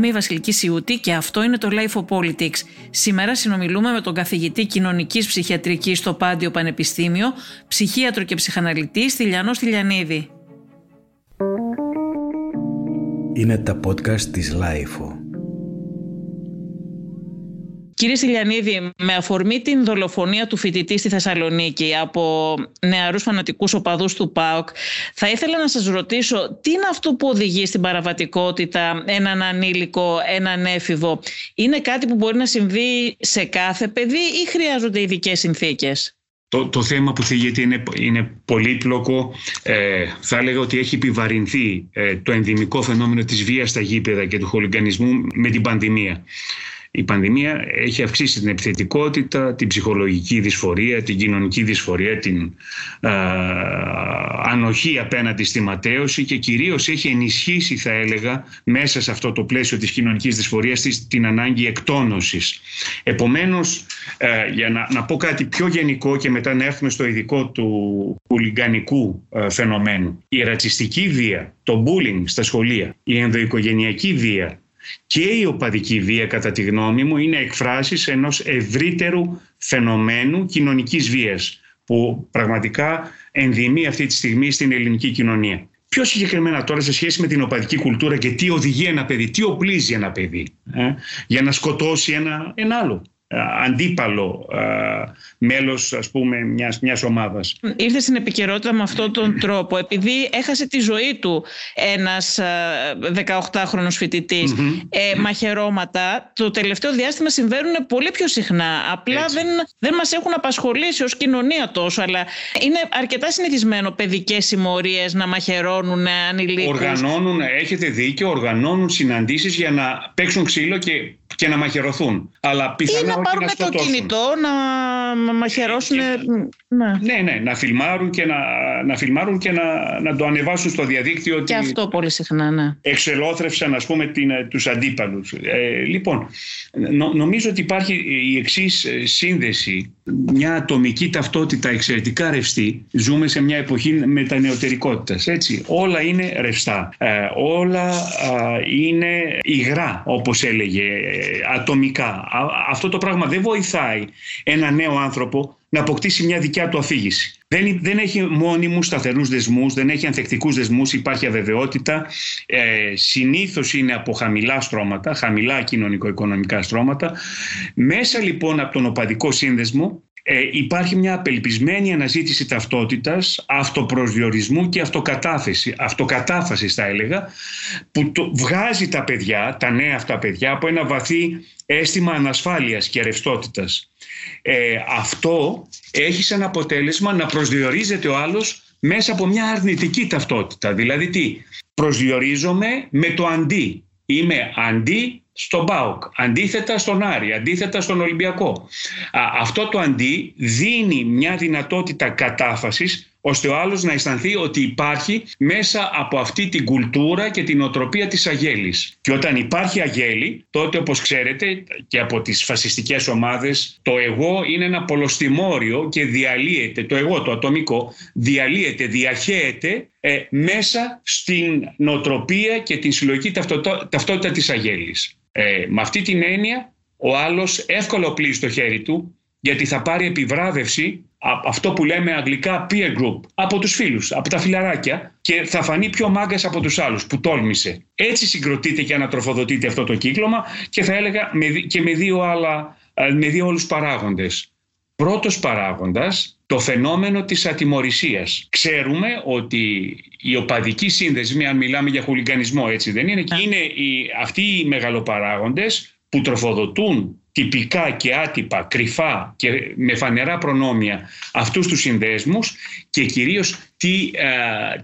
Είμαι η Βασιλική Σιούτη και αυτό είναι το Life of Politics. Σήμερα συνομιλούμε με τον καθηγητή κοινωνικής ψυχιατρικής στο Πάντιο Πανεπιστήμιο, ψυχίατρο και ψυχαναλυτής Στυλιανό Στυλιανίδη. Είναι τα podcast της Life Κύριε Σιλιανίδη, με αφορμή την δολοφονία του φοιτητή στη Θεσσαλονίκη από νεαρούς φανατικούς οπαδούς του ΠΑΟΚ, θα ήθελα να σας ρωτήσω τι είναι αυτό που οδηγεί στην παραβατικότητα έναν ανήλικο, έναν έφηβο; Είναι κάτι που μπορεί να συμβεί σε κάθε παιδί ή χρειάζονται ειδικές συνθήκες; Το, το θέμα που θίγεται είναι, είναι πολύπλοκο. Ε, θα έλεγα ότι έχει επιβαρυνθεί ε, το ενδυμικό φαινόμενο της βίας στα γήπεδα και του χολιγκανισμού με την πανδημία. Η πανδημία έχει αυξήσει την επιθετικότητα, την ψυχολογική δυσφορία, την κοινωνική δυσφορία, την α, ανοχή απέναντι στη ματέωση και κυρίως έχει ενισχύσει θα έλεγα μέσα σε αυτό το πλαίσιο της κοινωνικής δυσφορίας της, την ανάγκη εκτόνωσης. Επομένως, ε, για να, να πω κάτι πιο γενικό και μετά να έρθουμε στο ειδικό του χουλιγκανικού ε, φαινομένου. Η ρατσιστική βία, το bullying στα σχολεία, η ενδοοικογενειακή βία, και η οπαδική βία κατά τη γνώμη μου είναι εκφράσεις ενός ευρύτερου φαινομένου κοινωνικής βίας που πραγματικά ενδυμεί αυτή τη στιγμή στην ελληνική κοινωνία. Πιο συγκεκριμένα τώρα σε σχέση με την οπαδική κουλτούρα και τι οδηγεί ένα παιδί, τι οπλίζει ένα παιδί ε, για να σκοτώσει ένα, ένα άλλο. Ε, αντίπαλο ε, μέλος ας πούμε μιας, μιας ομάδας. Ήρθε στην επικαιρότητα με αυτόν τον τρόπο επειδή έχασε τη ζωή του ένας 18χρονος ε, φοιτητης ε, μαχαιρώματα το τελευταίο διάστημα συμβαίνουν πολύ πιο συχνά απλά δεν, δεν μας έχουν απασχολήσει ως κοινωνία τόσο αλλά είναι αρκετά συνηθισμένο παιδικές συμμορίες να μαχαιρώνουν ανηλίκους. Οργανώνουν, έχετε δίκιο, οργανώνουν συναντήσεις για να παίξουν ξύλο και και να μαχαιρωθούν. Αλλά πιθανά Ή να πάρουν το κινητό, να μαχαιρώσουν. Ναι. ναι, ναι, να φιλμάρουν και να, να, φιλμάρουν και να, να το ανεβάσουν στο διαδίκτυο. Και αυτό πολύ συχνά, ναι. Εξελόθρευσαν, ας πούμε, την, τους αντίπαλους. Ε, λοιπόν, νομίζω ότι υπάρχει η εξής σύνδεση, μια ατομική ταυτότητα εξαιρετικά ρευστή. Ζούμε σε μια εποχή μετανεωτερικότητας, έτσι. Όλα είναι ρευστά. Ε, όλα είναι υγρά, όπως έλεγε, ατομικά. Αυτό το πράγμα δεν βοηθάει ένα νέο άνθρωπο να αποκτήσει μια δικιά του αφήγηση. Δεν, δεν έχει μόνιμους σταθερούς δεσμούς, δεν έχει ανθεκτικούς δεσμούς, υπάρχει αβεβαιότητα. Ε, συνήθως είναι από χαμηλά στρώματα, χαμηλά κοινωνικο-οικονομικά στρώματα. Μέσα λοιπόν από τον οπαδικό σύνδεσμο ε, υπάρχει μια απελπισμένη αναζήτηση ταυτότητας, αυτοπροσδιορισμού και αυτοκατάθεση, αυτοκατάφαση θα έλεγα, που το, βγάζει τα παιδιά, τα νέα αυτά παιδιά, από ένα βαθύ αίσθημα ανασφάλειας και ρευστότητας. Ε, αυτό έχει σαν αποτέλεσμα να προσδιορίζεται ο άλλος μέσα από μια αρνητική ταυτότητα. Δηλαδή τι, προσδιορίζομαι με το αντί. Είμαι αντί στον ΠΑΟΚ, αντίθετα στον Άρη, αντίθετα στον Ολυμπιακό. αυτό το αντί δίνει μια δυνατότητα κατάφασης ώστε ο άλλος να αισθανθεί ότι υπάρχει μέσα από αυτή την κουλτούρα και την οτροπία της αγέλης. Και όταν υπάρχει αγέλη, τότε όπως ξέρετε και από τις φασιστικές ομάδες, το εγώ είναι ένα πολλοστιμόριο και διαλύεται, το εγώ το ατομικό, διαλύεται, διαχέεται ε, μέσα στην νοοτροπία και την συλλογική ταυτότητα της αγέλης. Ε, με αυτή την έννοια ο άλλος εύκολα οπλίζει το χέρι του γιατί θα πάρει επιβράβευση αυτό που λέμε αγγλικά peer group από τους φίλους, από τα φιλαράκια και θα φανεί πιο μάγκας από τους άλλους που τόλμησε. Έτσι συγκροτείται και ανατροφοδοτείται αυτό το κύκλωμα και θα έλεγα και με δύο, άλλα, ε, με δύο όλους παράγοντες. Πρώτος παράγοντας, το φαινόμενο της ατιμορρησίας. Ξέρουμε ότι οι οπαδικοί σύνδεσμοι, αν μιλάμε για χουλικανισμό έτσι δεν είναι, είναι οι, αυτοί οι μεγαλοπαράγοντες που τροφοδοτούν τυπικά και άτυπα, κρυφά και με φανερά προνόμια αυτούς τους συνδέσμους και κυρίως τι,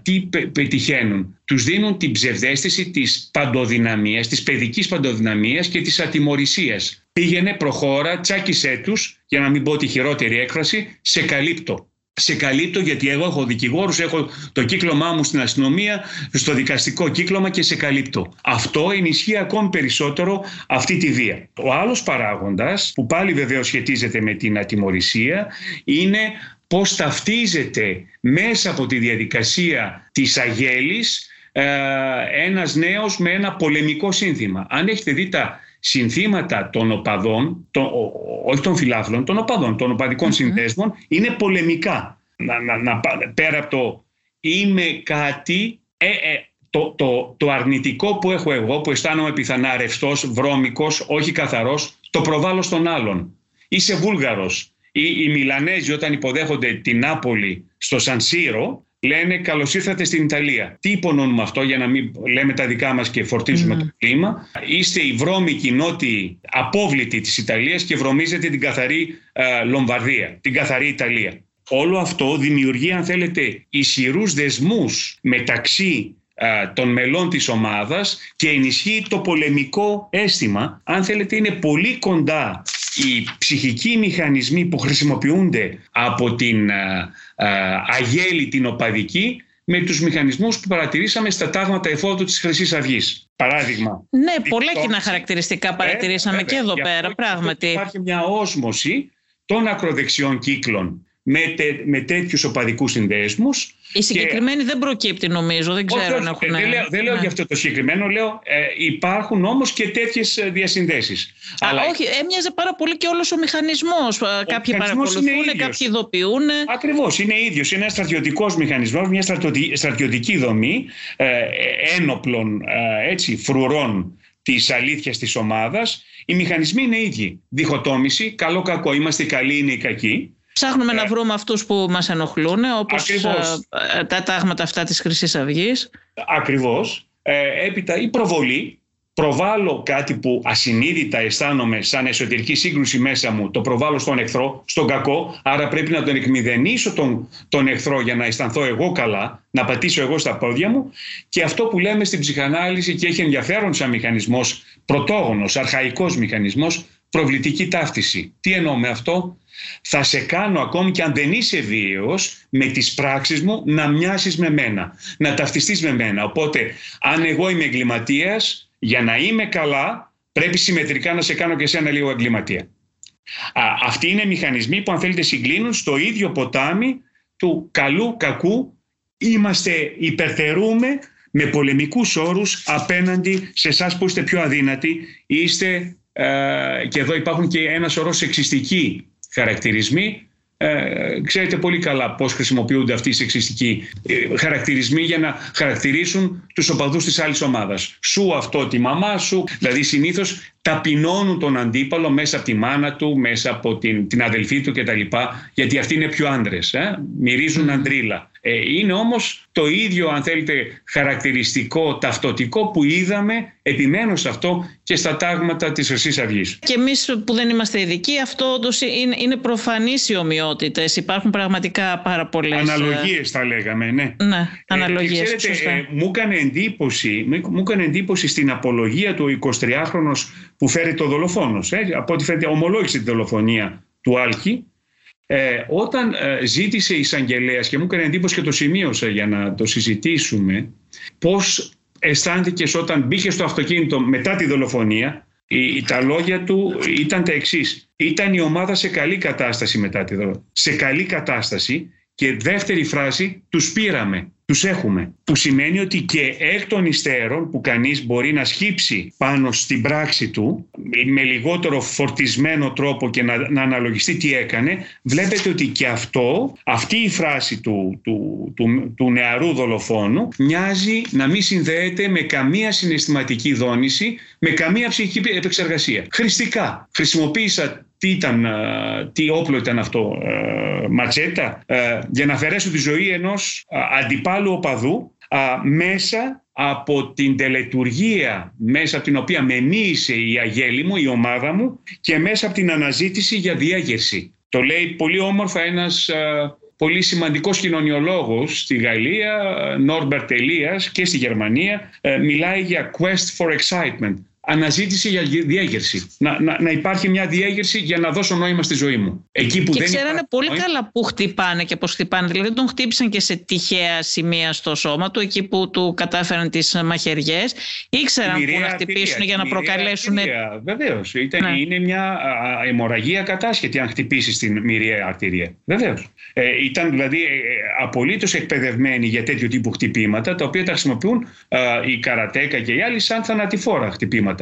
τι πετυχαίνουν. Τους δίνουν την ψευδέστηση της παντοδυναμίας, της παιδικής παντοδυναμίας και της ατιμορρησίας. Πήγαινε, προχώρα, τσάκισέ τους, για να μην πω τη χειρότερη έκφραση, σε καλύπτω σε καλύπτω γιατί εγώ έχω δικηγόρους, έχω το κύκλωμά μου στην αστυνομία, στο δικαστικό κύκλωμα και σε καλύπτω. Αυτό ενισχύει ακόμη περισσότερο αυτή τη βία. Ο άλλος παράγοντας που πάλι βεβαίως σχετίζεται με την ατιμορρησία είναι πώς ταυτίζεται μέσα από τη διαδικασία της αγέλης ε, ένας νέος με ένα πολεμικό σύνθημα. Αν έχετε δει τα συνθήματα των οπαδών, το, όχι των φιλάθλων, των οπαδών, των οπαδικών συνδέσμων, είναι πολεμικά. Να, να, να, πέρα από το είμαι κάτι, ε, ε, το, το, το αρνητικό που έχω εγώ, που αισθάνομαι πιθανά ρευστός, βρώμικος, όχι καθαρός, το προβάλλω στον άλλον. Είσαι Βούλγαρος. Οι, οι Μιλανέζοι όταν υποδέχονται την Νάπολη στο Σανσίρο, λένε καλώς ήρθατε στην Ιταλία. Τι υπονοούμε αυτό για να μην λέμε τα δικά μας και φορτίζουμε το κλίμα; Είστε οι βρώμικοι νότιοι απόβλητοι της Ιταλίας και βρωμίζετε την καθαρή ε, Λομβαρδία, την καθαρή Ιταλία. Όλο αυτό δημιουργεί, αν θέλετε, ισχυρούς δεσμούς μεταξύ ε, των μελών της ομάδας και ενισχύει το πολεμικό αίσθημα. Αν θέλετε, είναι πολύ κοντά οι ψυχικοί μηχανισμοί που χρησιμοποιούνται από την ε, ε, αγέλη την οπαδική με τους μηχανισμούς που παρατηρήσαμε στα τάγματα εφόδου της χρυσής αυγής. Παράδειγμα. Ναι, πολλά κοινά χαρακτηριστικά παρατηρήσαμε και εδώ πέρα, πράγματι. Υπάρχει μια όσμωση των ακροδεξιών κύκλων με, τε, με τέτοιους οπαδικούς συνδέσμους. Η συγκεκριμένη δεν προκύπτει νομίζω, δεν ξέρω αν έχουν... Δεν λέω, δεν λέω ναι. για αυτό το συγκεκριμένο, λέω ε, υπάρχουν όμως και τέτοιες ε, διασυνδέσεις. Α, Αλλά... Όχι, έμοιαζε πάρα πολύ και όλος ο μηχανισμός. Ο κάποιοι παρακολουθούν, κάποιοι ειδοποιούν. Ακριβώς, είναι ίδιος. Είναι ένας στρατιωτικός μηχανισμός, μια στρατιωτική δομή ε, ένοπλων ε, έτσι, φρουρών της αλήθειας της ομάδας. Οι μηχανισμοί είναι ίδιοι. Διχοτόμηση, καλό-κακό, είμαστε καλοί, είναι οι κακοί. Ψάχνουμε να ε. βρούμε αυτούς που μας ενοχλούν, όπως ε, ε, τα τάγματα αυτά της χρυσής αυγής. Ακριβώς. Ε, έπειτα η προβολή. Προβάλλω κάτι που ασυνείδητα αισθάνομαι σαν εσωτερική σύγκρουση μέσα μου, το προβάλλω στον εχθρό, στον κακό, άρα πρέπει να τον εκμηδενήσω τον, τον εχθρό για να αισθανθώ εγώ καλά, να πατήσω εγώ στα πόδια μου και αυτό που λέμε στην ψυχανάλυση και έχει ενδιαφέρον σαν μηχανισμός, πρωτόγονος, αρχαϊκός μηχανισμός, προβλητική ταύτιση. Τι εννοώ με αυτό, θα σε κάνω ακόμη και αν δεν είσαι βίαιος με τις πράξεις μου να μοιάσεις με μένα, να ταυτιστείς με μένα. Οπότε αν εγώ είμαι εγκληματίας, για να είμαι καλά πρέπει συμμετρικά να σε κάνω και εσένα λίγο εγκληματία. Α, αυτοί είναι μηχανισμοί που αν θέλετε συγκλίνουν στο ίδιο ποτάμι του καλού κακού είμαστε, υπερτερούμε με πολεμικούς όρους απέναντι σε εσάς που είστε πιο αδύνατοι είστε ε, και εδώ υπάρχουν και ένας σωρός σεξιστικοί χαρακτηρισμοί. Ε, ξέρετε πολύ καλά πώς χρησιμοποιούνται αυτοί οι σεξιστικοί ε, χαρακτηρισμοί για να χαρακτηρίσουν τους οπαδούς της άλλης ομάδας. Σου αυτό τη μαμά σου, δηλαδή συνήθως ταπεινώνουν τον αντίπαλο μέσα από τη μάνα του, μέσα από την, την αδελφή του κτλ. Γιατί αυτοί είναι πιο άντρες, ε; μυρίζουν αντρίλα. Ε, είναι όμως το ίδιο αν θέλετε χαρακτηριστικό, ταυτοτικό που είδαμε επιμένω σε αυτό και στα τάγματα της Χρυσής Αυγής. Και εμείς που δεν είμαστε ειδικοί αυτό όντως είναι, είναι προφανείς οι ομοιότητες. Υπάρχουν πραγματικά πάρα πολλές... Αναλογίες θα λέγαμε, ναι. Ναι, ε, αναλογίες, ξέρετε, ε, μου, έκανε εντύπωση, μου έκανε εντύπωση στην απολογία του 23χρονος που φέρει το δολοφόνος. Ε, από ό,τι φαίνεται ομολόγησε τη δολοφονία του Άλκη ε, όταν ε, ζήτησε η εισαγγελέας και μου έκανε εντύπωση και το σημείωσα για να το συζητήσουμε πώς αισθάνθηκες όταν μπήκες στο αυτοκίνητο μετά τη δολοφονία η, τα λόγια του ήταν τα εξής. Ήταν η ομάδα σε καλή κατάσταση μετά τη δολοφονία. Σε καλή κατάσταση και δεύτερη φράση, τους πήραμε τους έχουμε. Που σημαίνει ότι και εκ των υστέρων που κανείς μπορεί να σκύψει πάνω στην πράξη του με λιγότερο φορτισμένο τρόπο και να, να αναλογιστεί τι έκανε, βλέπετε ότι και αυτό, αυτή η φράση του, του, του, του νεαρού δολοφόνου μοιάζει να μην συνδέεται με καμία συναισθηματική δόνηση, με καμία ψυχική επεξεργασία. Χρηστικά. Χρησιμοποίησα τι, ήταν, τι όπλο ήταν αυτό, ματσέτα, για να αφαιρέσω τη ζωή ενός αντιπάλου οπαδού μέσα από την τελετουργία μέσα από την οποία με μίλησε η αγέλη μου, η ομάδα μου και μέσα από την αναζήτηση για διέγερση. Το λέει πολύ όμορφα ένας πολύ σημαντικός κοινωνιολόγος στη Γαλλία, Νόρμπερτ Ελίας και στη Γερμανία, μιλάει για quest for excitement αναζήτηση για διέγερση. Να, να, να υπάρχει μια διέγερση για να δώσω νόημα στη ζωή μου. Εκεί που και δεν ξέρανε πολύ καλά που χτυπάνε και πώς χτυπάνε. Δηλαδή τον χτύπησαν και σε τυχαία σημεία στο σώμα του, εκεί που του κατάφεραν τις μαχαιριές. Ήξεραν πού να χτυπήσουν για να προκαλέσουν. Βεβαίως. Ναι. Είναι μια αιμορραγία κατάσχετη αν χτυπήσεις στην μοιραία αρτηρία. Βεβαίως. Ε, ήταν δηλαδή ε, απολύτως εκπαιδευμένοι για τέτοιου τύπου χτυπήματα, τα οποία τα χρησιμοποιούν ε, οι καρατέκα και οι άλλοι σαν θανατηφόρα χτυπήματα.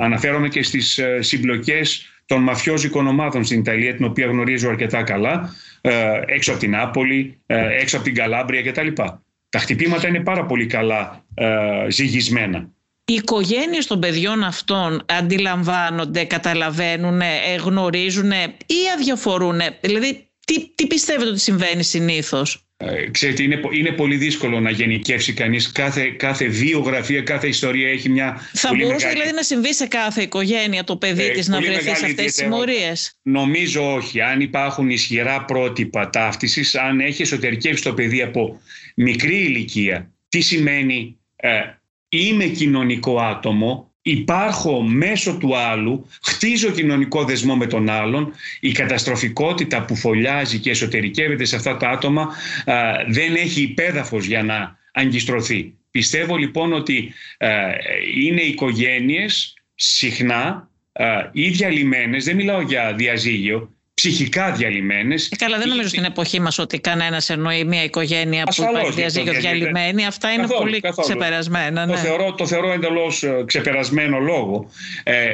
Αναφέρομαι και στις ε, συμπλοκές των μαφιόζικων ομάδων στην Ιταλία, την οποία γνωρίζω αρκετά καλά, ε, έξω από την Άπολη, ε, έξω από την Καλάμπρια κτλ. Τα χτυπήματα είναι πάρα πολύ καλά ζυγισμένα. Οι οικογένειες των παιδιών αυτών αντιλαμβάνονται, καταλαβαίνουν, γνωρίζουν ή αδιαφορούν. Δηλαδή, τι, τι πιστεύετε ότι συμβαίνει συνήθως; Ε, ξέρετε, είναι, είναι πολύ δύσκολο να γενικεύσει κανείς κάθε, κάθε βιογραφία, κάθε ιστορία έχει μια Θα πολύ μπορούσε δηλαδή να συμβεί σε κάθε οικογένεια το παιδί ε, της να βρεθεί σε αυτές τις συμμορίες. Νομίζω όχι. Αν υπάρχουν ισχυρά πρότυπα ταύτισης, αν έχει εσωτερικεύσει το παιδί από μικρή ηλικία, τι σημαίνει ε, είμαι κοινωνικό άτομο, υπάρχω μέσω του άλλου, χτίζω κοινωνικό δεσμό με τον άλλον, η καταστροφικότητα που φωλιάζει και εσωτερικεύεται σε αυτά τα άτομα δεν έχει υπέδαφος για να αγκιστρωθεί. Πιστεύω λοιπόν ότι είναι οικογένειες συχνά ή διαλυμένες, δεν μιλάω για διαζύγιο, ψυχικά διαλυμένες. Ε, καλά, δεν νομίζω στην εποχή μας ότι κανένας εννοεί μια οικογένεια που υπάρχει διαζύγιο διαλυμένη. Αυτά είναι πολύ ξεπερασμένα. Ναι. Το θεωρώ, το θεωρώ εντελώς ε, ξεπερασμένο λόγο. Ε,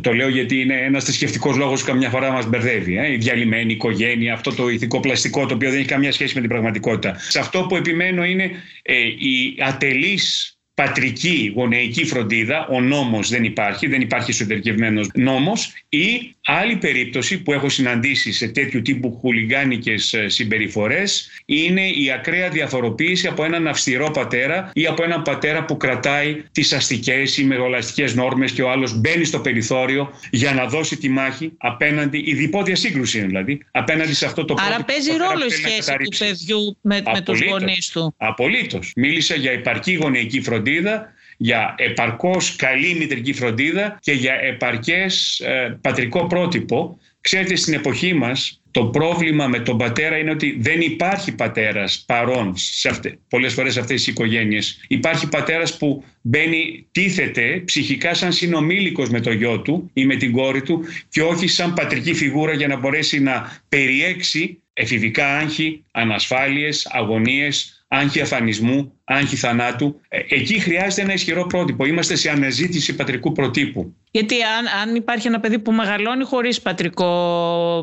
το, λέω γιατί είναι ένας θρησκευτικός λόγος που καμιά φορά μας μπερδεύει. Ε, η διαλυμένη οικογένεια, αυτό το ηθικό πλαστικό το οποίο δεν έχει καμία σχέση με την πραγματικότητα. Σε αυτό που επιμένω είναι ε, η ατελής πατρική γονεϊκή φροντίδα, ο νόμος δεν υπάρχει, δεν υπάρχει εσωτερικευμένος νόμος ή άλλη περίπτωση που έχω συναντήσει σε τέτοιου τύπου χουλιγκάνικες ε, συμπεριφορές είναι η ακραία διαφοροποίηση από έναν αυστηρό πατέρα ή από έναν πατέρα που κρατάει τις αστικές ή μεγαλαστικές νόρμες και ο άλλος μπαίνει στο περιθώριο για να δώσει τη μάχη απέναντι, η διπόδια σύγκρουση δηλαδή, απέναντι σε αυτό το πρόβλημα. Άρα παίζει ρόλο η σχέση του παιδιού με, με τους γονείς του. Απολύτως. Μίλησα για υπαρκή γονεϊκή φροντίδα φροντίδα, για επαρκώς καλή μητρική φροντίδα και για επαρκές ε, πατρικό πρότυπο. Ξέρετε, στην εποχή μας το πρόβλημα με τον πατέρα είναι ότι δεν υπάρχει πατέρας παρόν σε αυτές, πολλές φορές σε αυτές τις οικογένειες. Υπάρχει πατέρας που μπαίνει, τίθεται ψυχικά σαν συνομήλικος με το γιο του ή με την κόρη του και όχι σαν πατρική φιγούρα για να μπορέσει να περιέξει εφηβικά άγχη, ανασφάλειες, αγωνίες, άγχη αφανισμού, άγχη θανάτου. Ε, εκεί χρειάζεται ένα ισχυρό πρότυπο. Είμαστε σε αναζήτηση πατρικού προτύπου. Γιατί αν, αν υπάρχει ένα παιδί που μεγαλώνει χωρίς πατρικό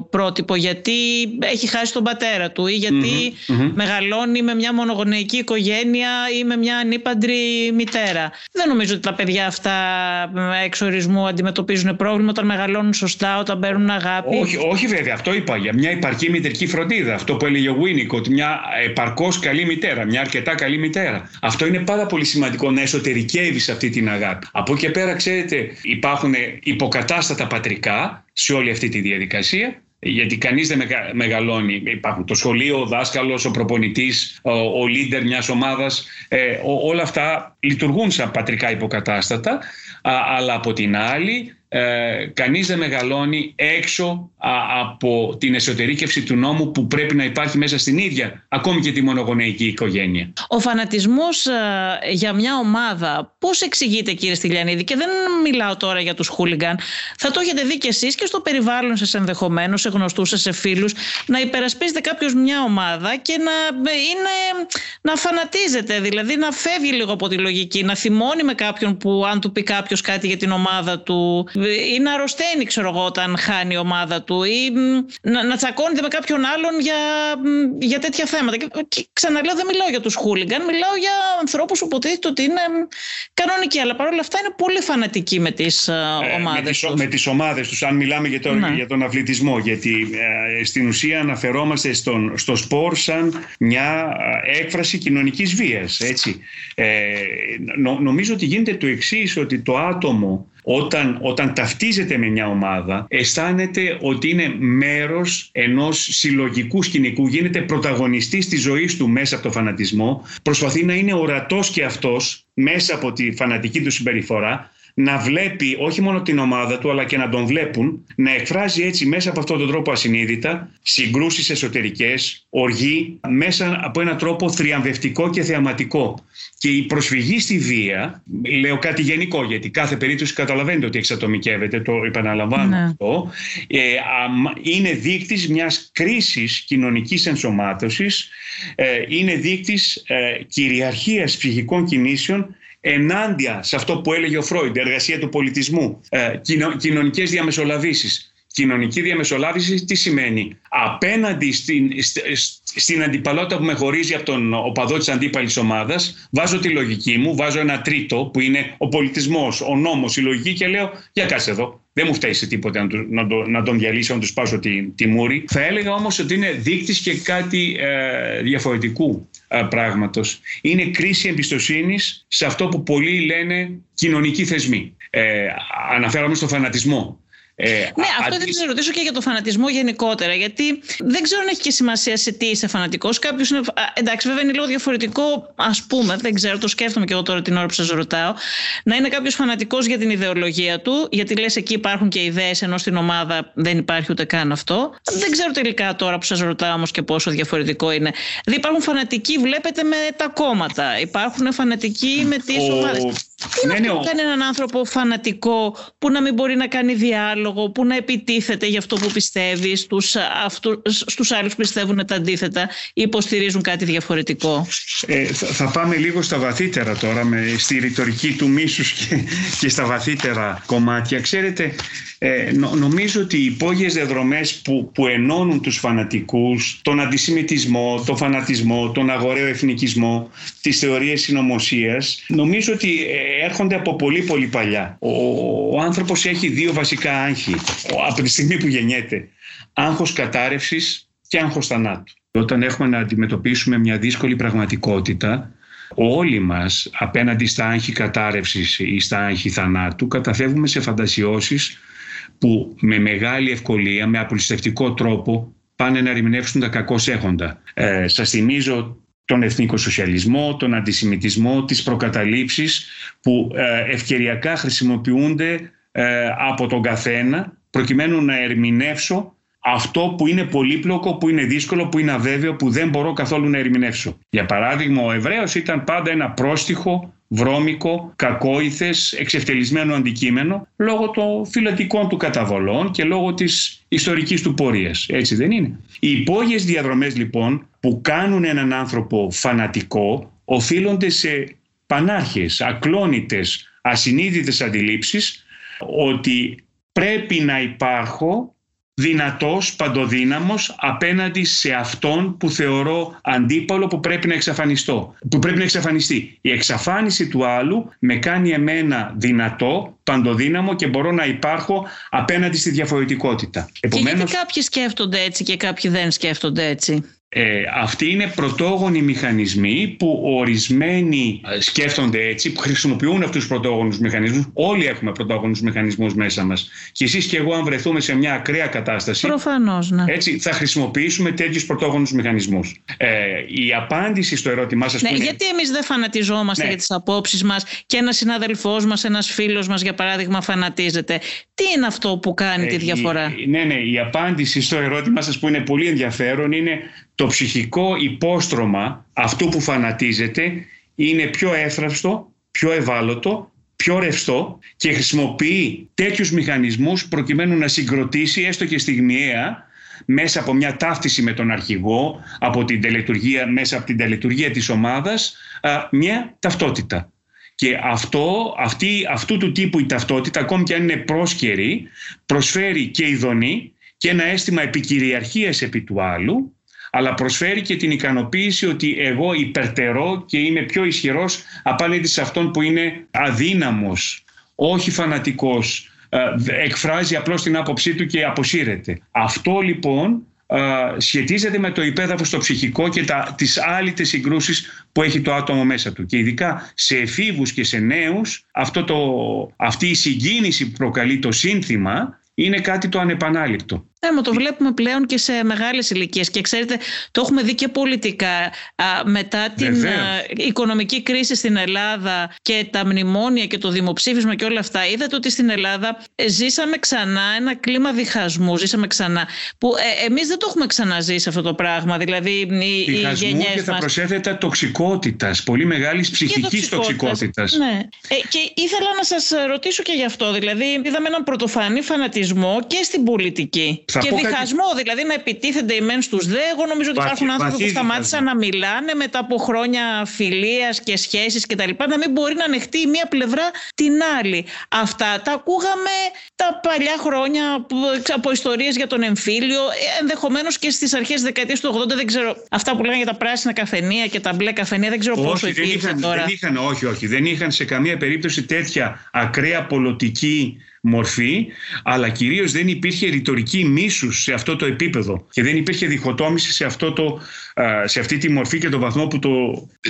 πρότυπο, γιατί έχει χάσει τον πατέρα του ή γιατι μεγαλώνει με μια μονογονεϊκή οικογένεια ή με μια ανήπαντρη μητέρα. Δεν νομίζω ότι τα παιδιά αυτά εξορισμού αντιμετωπίζουν πρόβλημα όταν μεγαλώνουν σωστά, όταν παίρνουν αγάπη. Όχι, όχι βέβαια, αυτό είπα για μια υπαρκή μητρική φροντίδα. Αυτό που έλεγε ο Βίνικ, ότι μια επαρκώς καλή μητέρα, μια αρκετά καλή μητέρα. Αυτό είναι πάρα πολύ σημαντικό να εσωτερικεύεις αυτή την αγάπη. Από εκεί πέρα, ξέρετε, υπάρχουν υπάρχουν υποκατάστατα πατρικά σε όλη αυτή τη διαδικασία γιατί κανείς δεν μεγαλώνει. Υπάρχουν το σχολείο, ο δάσκαλος, ο προπονητής, ο, λίντερ μιας ομάδας. Ε, όλα αυτά λειτουργούν σαν πατρικά υποκατάστατα, αλλά από την άλλη ε, κανείς δεν μεγαλώνει έξω από την εσωτερήκευση του νόμου που πρέπει να υπάρχει μέσα στην ίδια, ακόμη και τη μονογονεϊκή οικογένεια. Ο φανατισμός ε, για μια ομάδα, πώς εξηγείται κύριε Στυλιανίδη και δεν μιλάω τώρα για τους χούλιγκαν, θα το έχετε δει και εσείς και στο περιβάλλον σας ενδεχομένως, σε γνωστούς σας, σε φίλους, να υπερασπίζετε κάποιος μια ομάδα και να, είναι, να φανατίζεται, δηλαδή να φεύγει λίγο από τη λογική, να θυμώνει με κάποιον που αν του πει κάποιος κάτι για την ομάδα του ή να αρρωσταίνει ξέρω εγώ όταν χάνει η ομάδα του ή να, να τσακώνεται με κάποιον άλλον για, για τέτοια θέματα. Και, και ξαναλέω δεν μιλάω για τους χούλιγκαν, μιλάω για ανθρώπους που υποτίθεται ότι είναι κανονικοί αλλά παρόλα αυτά είναι πολύ φανατικοί με τις ε, ομάδες με τις, τους. Με τις ομάδες τους, αν μιλάμε για τον, για τον αθλητισμό γιατί ε, στην ουσία αναφερόμαστε στον, στο σπορ σαν μια ε, έκφραση κοινωνικής βίας. Έτσι. Ε, νο, νομίζω ότι γίνεται το εξής ότι το άτομο όταν, όταν ταυτίζεται με μια ομάδα αισθάνεται ότι είναι μέρος ενός συλλογικού σκηνικού, γίνεται πρωταγωνιστής της ζωής του μέσα από το φανατισμό, προσπαθεί να είναι ορατός και αυτός μέσα από τη φανατική του συμπεριφορά, να βλέπει όχι μόνο την ομάδα του αλλά και να τον βλέπουν να εκφράζει έτσι μέσα από αυτόν τον τρόπο ασυνείδητα συγκρούσεις εσωτερικές, οργή μέσα από έναν τρόπο θριαμβευτικό και θεαματικό. Και η προσφυγή στη βία, λέω κάτι γενικό γιατί κάθε περίπτωση καταλαβαίνετε ότι εξατομικεύεται, το επαναλαμβάνω ναι. αυτό, ε, είναι δείκτης μιας κρίσης κοινωνικής ενσωμάτωσης, ε, είναι δείκτης ε, κυριαρχίας ψυχικών κινήσεων ενάντια σε αυτό που έλεγε ο Φρόιντ, εργασία του πολιτισμού, ε, κοινωνικές διαμεσολαβήσεις. Κοινωνική διαμεσολάβηση τι σημαίνει; Απέναντι στην, στην αντιπαλότητα που με χωρίζει από τον οπαδό της αντίπαλης ομάδας, βάζω τη λογική μου, βάζω ένα τρίτο που είναι ο πολιτισμός, ο νόμος, η λογική και λέω για κάτσε εδώ. Δεν μου φταίει σε τίποτα να, το, να, τον διαλύσω, να τους σπάσω τη, τη μούρη. Θα έλεγα όμως ότι είναι δείκτης και κάτι ε, διαφορετικού ε, πράγματος. Είναι κρίση εμπιστοσύνης σε αυτό που πολλοί λένε κοινωνικοί θεσμοί. Ε, αναφέρομαι στο φανατισμό. Ε, ναι, αυτό δεν θα ρωτήσω και για το φανατισμό γενικότερα. Γιατί δεν ξέρω αν έχει και σημασία σε τι είσαι φανατικός. Κάποιος είναι. Εντάξει, βέβαια είναι λίγο διαφορετικό, ας πούμε, δεν ξέρω, το σκέφτομαι και εγώ τώρα την ώρα που σας ρωτάω. Να είναι κάποιος φανατικός για την ιδεολογία του, γιατί λες εκεί υπάρχουν και ιδέες, ενώ στην ομάδα δεν υπάρχει ούτε καν αυτό. Δεν ξέρω τελικά τώρα που σας ρωτάω όμως και πόσο διαφορετικό είναι. Δηλαδή υπάρχουν φανατικοί, βλέπετε, με τα κόμματα. Υπάρχουν φανατικοί με τις ομάδες. Τι είναι ναι, αυτό ναι, που κάνει έναν άνθρωπο φανατικό που να μην μπορεί να κάνει διάλογο, που να επιτίθεται για αυτό που πιστεύει στους, αυτού, στους άλλους που πιστεύουν τα αντίθετα ή υποστηρίζουν κάτι διαφορετικό; Ε, θα, πάμε λίγο στα βαθύτερα τώρα, με, στη ρητορική του μίσους και, και στα βαθύτερα κομμάτια. Ξέρετε, ε, νομίζω ότι οι υπόγειες διαδρομές που, που ενώνουν τους φανατικούς, τον αντισημιτισμό, τον φανατισμό, τον αγοραίο εθνικισμό, τις θεωρίες συνωμοσίας, νομίζω ότι ε, έρχονται από πολύ πολύ παλιά. Ο, ο άνθρωπος έχει δύο βασικά άγχη από τη στιγμή που γεννιέται. Άγχος κατάρρευσης και άγχος θανάτου. Όταν έχουμε να αντιμετωπίσουμε μια δύσκολη πραγματικότητα, όλοι μας απέναντι στα άγχη κατάρρευσης ή στα άγχη θανάτου καταφεύγουμε σε φαντασιώσεις που με μεγάλη ευκολία, με απλουστευτικό τρόπο πάνε να ερμηνεύσουν τα κακό έχοντα. Ε, σας θυμίζω τον εθνικό σοσιαλισμό, τον αντισημιτισμό, τις προκαταλήψεις που ε, ευκαιριακά χρησιμοποιούνται ε, από τον καθένα προκειμένου να ερμηνεύσω αυτό που είναι πολύπλοκο, που είναι δύσκολο, που είναι αβέβαιο, που δεν μπορώ καθόλου να ερμηνεύσω. Για παράδειγμα, ο Εβραίος ήταν πάντα ένα πρόστιχο βρώμικο, κακόηθες, εξευτελισμένο αντικείμενο λόγω των φυλατικών του καταβολών και λόγω της ιστορικής του πορείας. Έτσι δεν είναι. Οι υπόγειες διαδρομές λοιπόν που κάνουν έναν άνθρωπο φανατικό οφείλονται σε πανάρχες, ακλόνητες, ασυνείδητες αντιλήψεις ότι πρέπει να υπάρχω δυνατός, παντοδύναμος απέναντι σε αυτόν που θεωρώ αντίπαλο που πρέπει να εξαφανιστώ, που πρέπει να εξαφανιστεί. Η εξαφάνιση του άλλου με κάνει εμένα δυνατό, παντοδύναμο και μπορώ να υπάρχω απέναντι στη διαφορετικότητα. Επομένως... Και γιατί κάποιοι σκέφτονται έτσι και κάποιοι δεν σκέφτονται έτσι; Ε, αυτοί είναι πρωτόγονοι μηχανισμοί που ορισμένοι ε, σκέφτονται έτσι, που χρησιμοποιούν αυτούς τους πρωτόγονους μηχανισμούς. Όλοι έχουμε πρωτόγονους μηχανισμούς μέσα μας. Και εσείς και εγώ αν βρεθούμε σε μια ακραία κατάσταση, Προφανώς, ναι. έτσι, θα χρησιμοποιήσουμε τέτοιους πρωτόγονους μηχανισμούς. Ε, η απάντηση στο ερώτημά σας... Ναι, είναι... Γιατί εμείς δεν φανατιζόμαστε ναι. για τις απόψεις μας και ένας συναδελφός μας, ένας φίλος μας για παράδειγμα φανατίζεται. Τι είναι αυτό που κάνει τη ε, διαφορά; Η, ναι, ναι, η απάντηση στο ερώτημά σας που είναι πολύ ενδιαφέρον είναι το ψυχικό υπόστρωμα αυτού που φανατίζεται είναι πιο έθραυστο, πιο ευάλωτο, πιο ρευστό και χρησιμοποιεί τέτοιους μηχανισμούς προκειμένου να συγκροτήσει έστω και στιγμιαία μέσα από μια ταύτιση με τον αρχηγό, από την τελετουργία, μέσα από την τελετουργία της ομάδας, μια ταυτότητα. Και αυτό, αυτή, αυτού του τύπου η ταυτότητα, ακόμη και αν είναι πρόσκαιρη, προσφέρει και ειδονή και ένα αίσθημα επικυριαρχίας επί του άλλου, αλλά προσφέρει και την ικανοποίηση ότι εγώ υπερτερώ και είμαι πιο ισχυρός απέναντι σε αυτόν που είναι αδύναμος, όχι φανατικός, ε, εκφράζει απλώς την άποψή του και αποσύρεται. Αυτό λοιπόν ε, σχετίζεται με το υπέδαφος στο ψυχικό και τα, τις άλυτες συγκρούσεις που έχει το άτομο μέσα του. Και ειδικά σε εφήβους και σε νέους αυτό το, αυτή η συγκίνηση που προκαλεί το σύνθημα είναι κάτι το ανεπανάληπτο. Ναι, μα το βλέπουμε πλέον και σε μεγάλες ηλικίες. Και ξέρετε το έχουμε δει και πολιτικά μετά την οικονομική κρίση στην Ελλάδα και τα μνημόνια και το δημοψήφισμα και όλα αυτά είδατε ότι στην Ελλάδα ε, ζήσαμε ξανά ένα κλίμα διχασμού, ζήσαμε ξανά που ε, εμείς δεν το έχουμε ξαναζήσει αυτό το πράγμα δηλαδή οι, διχασμού οι και θα προσέθετα τοξικότητας, πολύ μεγάλης ψυχικής τοξικότητας. Ναι. Ε, και ήθελα να σας ρωτήσω και γι' αυτό δηλαδή είδαμε έναν πρωτοφανή φανατισμό και στην πολιτική και διχασμό, δηλαδή να επιτίθενται οι μεν στους δε. Εγώ νομίζω ότι υπάρχουν άνθρωποι που σταμάτησαν να μιλάνε μετά από χρόνια φιλίας και σχέσεις κτλ. Να μην μπορεί να ανεχτεί η μία πλευρά την άλλη. Αυτά τα ακούγαμε τα παλιά χρόνια από ιστορίες για τον εμφύλιο, ενδεχομένως και στις αρχές της δεκαετίας του 80. Δεν ξέρω. Αυτά που λέγανε για τα πράσινα καφενεία και τα μπλε καφενεία, δεν ξέρω πόσο υπήρχε τώρα. Δεν είχαν, όχι, όχι. Δεν είχαν σε καμία περίπτωση τέτοια ακραία πολιτική μορφή, αλλά κυρίως δεν υπήρχε ρητορική μίσους σε αυτό το επίπεδο και δεν υπήρχε διχοτόμηση σε, αυτό το, σε αυτή τη μορφή και τον βαθμό που το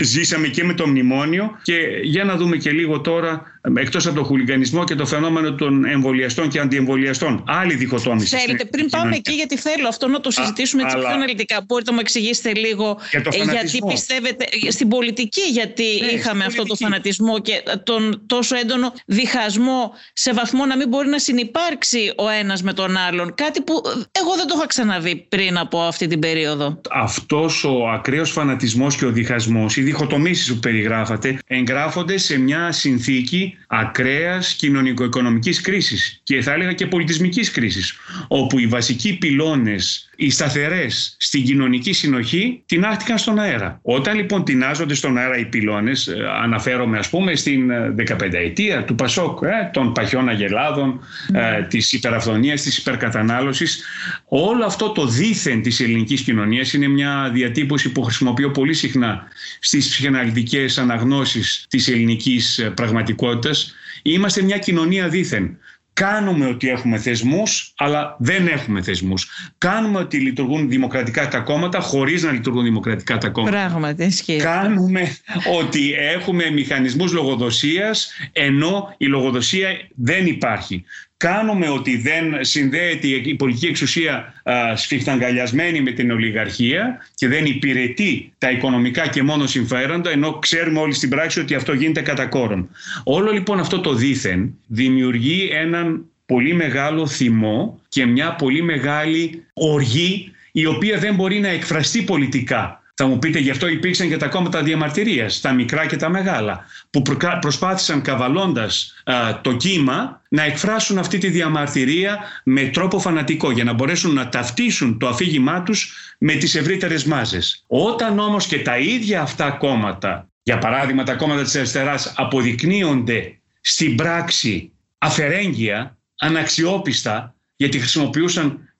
ζήσαμε και με το μνημόνιο. Και για να δούμε και λίγο τώρα εκτός από το χουλιγανισμό και το φαινόμενο των εμβολιαστών και αντιεμβολιαστών. Άλλη διχοτόμηση. Θέλετε, πριν πάμε εκεί γιατί θέλω αυτό να το συζητήσουμε έτσι πιο αναλυτικά. Μπορείτε να μου εξηγήσετε λίγο ε, γιατί πιστεύετε στην πολιτική γιατί ναι, είχαμε αυτό το φανατισμό και τον τόσο έντονο διχασμό σε βαθμό να μην μπορεί να συνεπάρξει ο ένας με τον άλλον. Κάτι που εγώ δεν το είχα ξαναδεί πριν από αυτή την περίοδο. Αυτός ο ακραίος φανατισμός και ο διχασμός, οι διχοτομήσεις που περιγράφατε, εγγράφονται σε μια συνθήκη ακραίας κοινωνικο-οικονομικής κρίσης και θα έλεγα και πολιτισμικής κρίσης, όπου οι βασικοί πυλώνες οι σταθερές στην κοινωνική συνοχή τεινάχτηκαν στον αέρα. Όταν λοιπόν τεινάζονται στον αέρα οι πυλώνες, ε, αναφέρομαι ας πούμε στην 15 ε, ετία του Πασόκ, ε, των παχιών αγελάδων, ε, της υπεραφθονίας, της υπερκατανάλωσης, όλο αυτό το δίθεν της ελληνικής κοινωνίας είναι μια διατύπωση που χρησιμοποιώ πολύ συχνά στις ψυχαναλυτικές αναγνώσεις της ελληνικής πραγματικότητας. Είμαστε μια κοινωνία δίθεν. Κάνουμε ότι έχουμε θεσμούς, αλλά δεν έχουμε θεσμούς. Κάνουμε ότι λειτουργούν δημοκρατικά τα κόμματα, χωρίς να λειτουργούν δημοκρατικά τα κόμματα. Πράγματι, ισχύει. Κάνουμε ότι έχουμε μηχανισμούς λογοδοσίας, ενώ η λογοδοσία δεν υπάρχει κάνουμε ότι δεν συνδέεται η πολιτική εξουσία σφιχταγκαλιασμένη με την ολιγαρχία και δεν υπηρετεί τα οικονομικά και μόνο συμφέροντα, ενώ ξέρουμε όλοι στην πράξη ότι αυτό γίνεται κατά κόρον. Όλο λοιπόν αυτό το δήθεν δημιουργεί έναν πολύ μεγάλο θυμό και μια πολύ μεγάλη οργή η οποία δεν μπορεί να εκφραστεί πολιτικά. Θα μου πείτε γι' αυτό υπήρξαν και τα κόμματα διαμαρτυρίας, τα μικρά και τα μεγάλα, που προσπάθησαν καβαλώντας το κύμα να εκφράσουν αυτή τη διαμαρτυρία με τρόπο φανατικό για να μπορέσουν να ταυτίσουν το αφήγημά τους με τις ευρύτερες μάζες. Όταν όμως και τα ίδια αυτά κόμματα, για παράδειγμα τα κόμματα της αριστεράς αποδεικνύονται στην πράξη αφαιρέγγια, αναξιόπιστα, γιατί χρησιμοποιούσαν ε,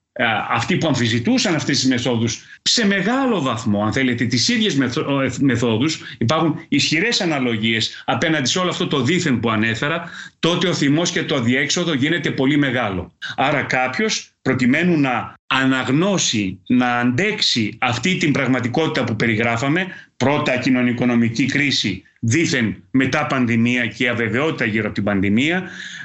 αυτοί που αμφισβητούσαν αυτές τις μεθόδους σε μεγάλο βαθμό, αν θέλετε, τις ίδιες ε, μεθόδους, υπάρχουν ισχυρές αναλογίες απέναντι σε όλο αυτό το δίθεν που ανέφερα, τότε ο θυμός και το αδιέξοδο γίνεται πολύ μεγάλο. Άρα κάποιος προκειμένου να αναγνώσει, να αντέξει αυτή την πραγματικότητα που περιγράφαμε, πρώτα κοινωνικονομική κρίση, δίθεν μετά πανδημία και αβεβαιότητα γύρω από την πανδημία,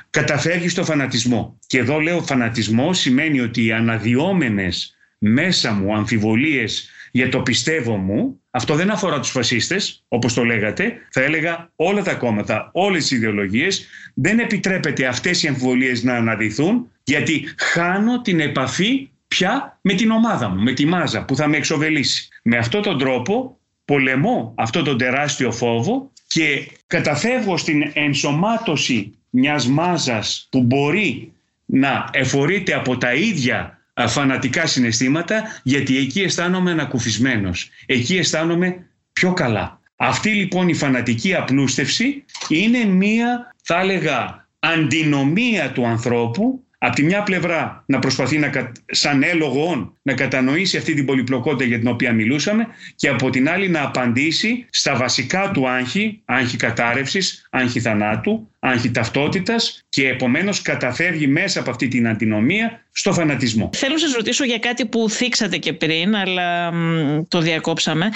καταφεύγει στο φανατισμό. Και εδώ λέω φανατισμό σημαίνει ότι οι αναδυόμενες μέσα μου αμφιβολίες για το πιστεύω μου, αυτό δεν αφορά τους φασίστες, όπως το λέγατε, θα έλεγα όλα τα κόμματα, όλες τις ιδεολογίες, δεν επιτρέπεται αυτές οι αμφιβολίες να αναδυθούν, γιατί χάνω την επαφή πια με την ομάδα μου, με τη μάζα που θα με εξοβελήσει. Με αυτόν τον τρόπο πολεμώ αυτό τον τεράστιο φόβο και καταφεύγω στην ενσωμάτωση μιας μάζας που μπορεί να εφορείται από τα ίδια φανατικά συναισθήματα γιατί εκεί αισθάνομαι ανακουφισμένος. Εκεί αισθάνομαι πιο καλά. Αυτή λοιπόν η φανατική απλούστευση είναι μία θα έλεγα αντινομία του ανθρώπου από τη μια πλευρά να προσπαθεί να, σαν έλογο να κατανοήσει αυτή την πολυπλοκότητα για την οποία μιλούσαμε και από την άλλη να απαντήσει στα βασικά του άγχη, άγχη κατάρρευσης, άγχη θανάτου, άγχη ταυτότητας και επομένως καταφεύγει μέσα από αυτή την αντινομία στο φανατισμό. Θέλω να σας ρωτήσω για κάτι που θίξατε και πριν, αλλά το διακόψαμε.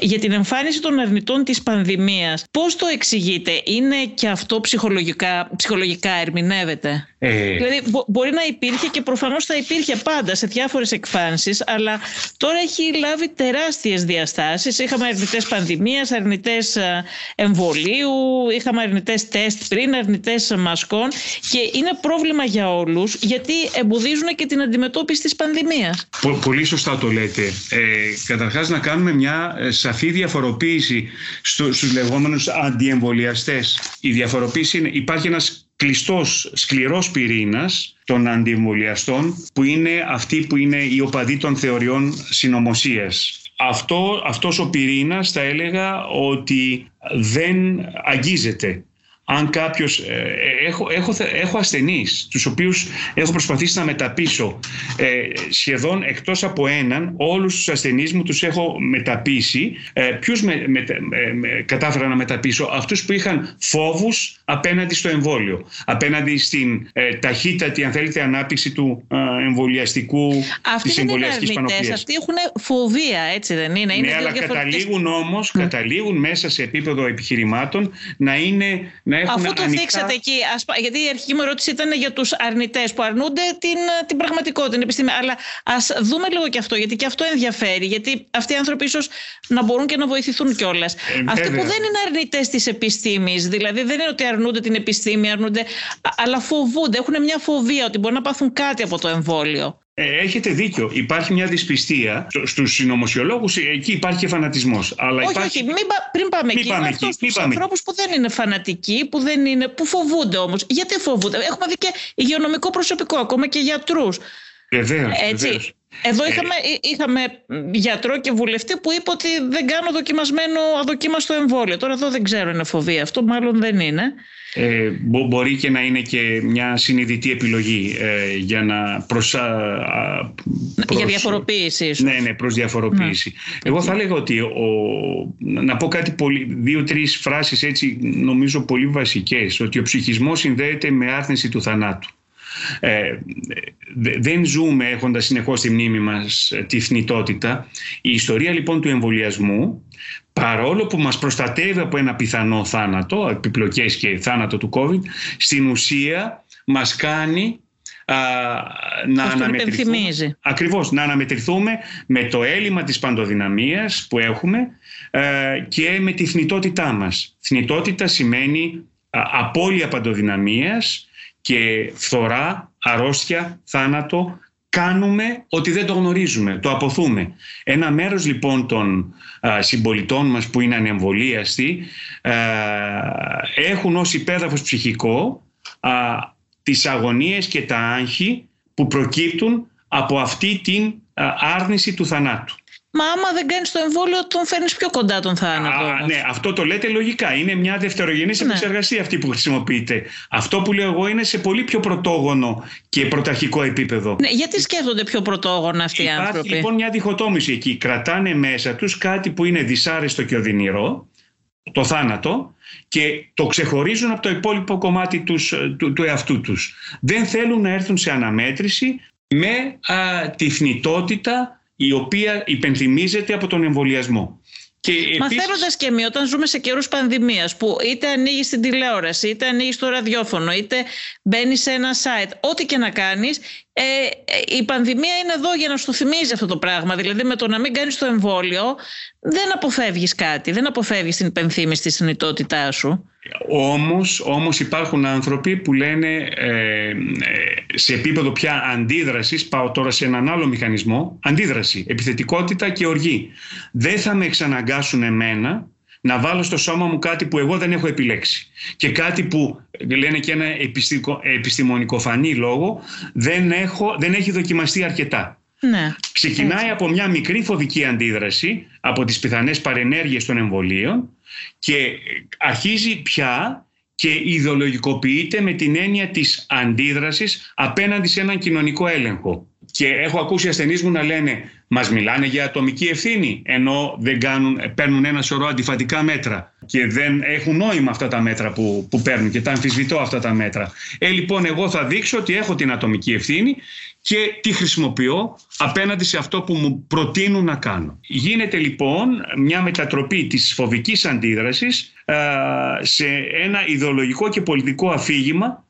Για την εμφάνιση των αρνητών της πανδημίας. Πώς το εξηγείτε, είναι και αυτό ψυχολογικά, ψυχολογικά ερμηνεύεται; Ε... Δηλαδή μπορεί να υπήρχε και προφανώς θα υπήρχε πάντα σε διάφορες εκφάνσεις, αλλά τώρα έχει λάβει τεράστιες διαστάσεις. Είχαμε αρνητές πανδημίας, αρνητές ε, εμβολίου, είχαμε αρνητές τεστ πριν, αρνητές μασκών και είναι πρόβλημα για όλους γιατί εμποδίζουν και την αντιμετώπιση της πανδημίας. Πολύ σωστά το λέτε. Ε, καταρχάς να κάνουμε μια ε, σαφή διαφοροποίηση στο, στους λεγόμενους αντιεμβολιαστές. Η διαφοροποίηση είναι υπάρχει ένας κλειστός, σκληρός πυρήνας των αντιεμβολιαστών που είναι αυτοί που είναι οι οπαδοί των θεωριών συνωμοσίας. Αυτό, αυτός ο πυρήνας θα έλεγα ότι δεν αγγίζεται αν κάποιος. Ε, έχω, έχω, έχω ασθενείς, τους οποίους έχω προσπαθήσει να μεταπίσω ε, σχεδόν εκτός από έναν, όλους τους ασθενείς μου τους έχω μεταπίσει. Ε, Ποιους με, με, κατάφερα να μεταπίσω, αυτούς που είχαν φόβους απέναντι στο εμβόλιο, απέναντι στην ε, ταχύτατη, αν θέλετε, ανάπτυξη του ε, εμβολιαστικού, της εμβολιαστικής πανοπλίας. Αυτοί έχουν φοβία, έτσι δεν είναι; είναι ναι, αλλά καταλήγουν όμως, καταλήγουν μέσα σε επίπεδο επιχειρημάτων να είναι. Να έχουν Αφού το θίξατε εκεί, γιατί η αρχική μου ερώτηση ήταν για τους αρνητές που αρνούνται την, την πραγματικότητα, την επιστήμη. Αλλά ας δούμε λίγο και αυτό, γιατί και αυτό ενδιαφέρει. Γιατί αυτοί οι άνθρωποι ίσως να μπορούν και να βοηθηθούν κιόλας. Ε, αυτοί που δεν είναι αρνητές της επιστήμης, δηλαδή δεν είναι ότι αρνούνται την επιστήμη, αρνούνται, αλλά φοβούνται, έχουν μια φοβία ότι μπορεί να πάθουν κάτι από το εμβόλιο. Ε, έχετε δίκιο. Υπάρχει μια δυσπιστία στους συνωμοσιολόγους, εκεί υπάρχει και φανατισμό. Όχι, υπάρχει... όχι, μην, πριν πάμε εκεί. Πάμε εκεί. Στου ανθρώπους που δεν είναι φανατικοί, που, δεν είναι, που φοβούνται όμως. Γιατί φοβούνται; Έχουμε δει και υγειονομικό προσωπικό, ακόμα και γιατρούς. Βεβαίως. Εδώ ε, είχαμε, είχαμε γιατρό και βουλευτή που είπε ότι δεν κάνω δοκιμασμένο αδοκίμαστο εμβόλιο. Τώρα εδώ δεν ξέρω είναι φοβία. Αυτό μάλλον δεν είναι. Ε, μπορεί και να είναι και μια συνειδητή επιλογή ε, για να προς, για διαφοροποίηση Ναι, ναι, προς διαφοροποίηση. Ναι. Εγώ θα έλεγα ότι ο, να πω κάτι πολύ, δύο-τρεις φράσεις έτσι νομίζω πολύ βασικές ότι ο ψυχισμός συνδέεται με άρνηση του θανάτου. Ε, δεν ζούμε έχοντας συνεχώς στη μνήμη μας ε, τη θνητότητα. Η ιστορία λοιπόν του εμβολιασμού παρόλο που μας προστατεύει από ένα πιθανό θάνατο, επιπλοκές και θάνατο του COVID, στην ουσία μας κάνει α, να αναμετρηθούμε. Ακριβώς, να αναμετρηθούμε με το έλλειμμα της παντοδυναμίας που έχουμε ε, και με τη θνητότητά μας. Θνητότητα σημαίνει α, απώλεια παντοδυναμίας και φθορά, αρρώστια, θάνατο, κάνουμε ότι δεν το γνωρίζουμε, το αποθούμε. Ένα μέρος λοιπόν των α, συμπολιτών μας που είναι ανεμβολίαστοι α, έχουν ως υπέδαφος ψυχικό α, τις αγωνίες και τα άγχη που προκύπτουν από αυτή την άρνηση του θανάτου. Μα άμα δεν κάνει το εμβόλιο, τον φέρνεις πιο κοντά τον θάνατο. Α, ναι, αυτό το λέτε λογικά. Είναι μια δευτερογενής ναι. επεξεργασία αυτή που χρησιμοποιείτε. Αυτό που λέω εγώ είναι σε πολύ πιο πρωτόγονο και πρωταρχικό επίπεδο. Ναι, γιατί σκέφτονται πιο πρωτόγωνα αυτοί οι άνθρωποι; Υπάρχει λοιπόν μια διχοτόμηση εκεί. Κρατάνε μέσα τους κάτι που είναι δυσάρεστο και οδυνηρό, το θάνατο, και το ξεχωρίζουν από το υπόλοιπο κομμάτι τους, του, του εαυτού τους. Δεν θέλουν να έρθουν σε αναμέτρηση με α, τη θνητότητα η οποία υπενθυμίζεται από τον εμβολιασμό. Και επίσης... Μαθαίνοντας και εμείς, όταν ζούμε σε καιρούς πανδημίας, που είτε ανοίγεις την τηλεόραση, είτε ανοίγεις το ραδιόφωνο, είτε μπαίνεις σε ένα site, ό,τι και να κάνεις, ε, ε, η πανδημία είναι εδώ για να σου θυμίζει αυτό το πράγμα. Δηλαδή, με το να μην κάνεις το εμβόλιο, δεν αποφεύγεις κάτι, δεν αποφεύγεις την υπενθύμηση της συνειδητότητά σου. Όμως, όμως υπάρχουν άνθρωποι που λένε ε, σε επίπεδο πια αντίδρασης, πάω τώρα σε έναν άλλο μηχανισμό, αντίδραση, επιθετικότητα και οργή. Δεν θα με εξαναγκάσουν εμένα να βάλω στο σώμα μου κάτι που εγώ δεν έχω επιλέξει. Και κάτι που λένε και ένα επιστημονικοφανή λόγο δεν, έχω, δεν έχει δοκιμαστεί αρκετά. Ναι, Ξεκινάει από μια μικρή φοβική αντίδραση από τις πιθανές παρενέργειες των εμβολίων και αρχίζει πια και ιδεολογικοποιείται με την έννοια της αντίδρασης απέναντι σε έναν κοινωνικό έλεγχο. Και έχω ακούσει ασθενείς μου να λένε μας μιλάνε για ατομική ευθύνη ενώ δεν κάνουν, παίρνουν ένα σωρό αντιφατικά μέτρα και δεν έχουν νόημα αυτά τα μέτρα που, που παίρνουν και τα αμφισβητώ αυτά τα μέτρα. Ε, λοιπόν, εγώ θα δείξω ότι έχω την ατομική ευθύνη και τη χρησιμοποιώ απέναντι σε αυτό που μου προτείνουν να κάνω. Γίνεται λοιπόν μια μετατροπή της φοβικής αντίδρασης σε ένα ιδεολογικό και πολιτικό αφήγημα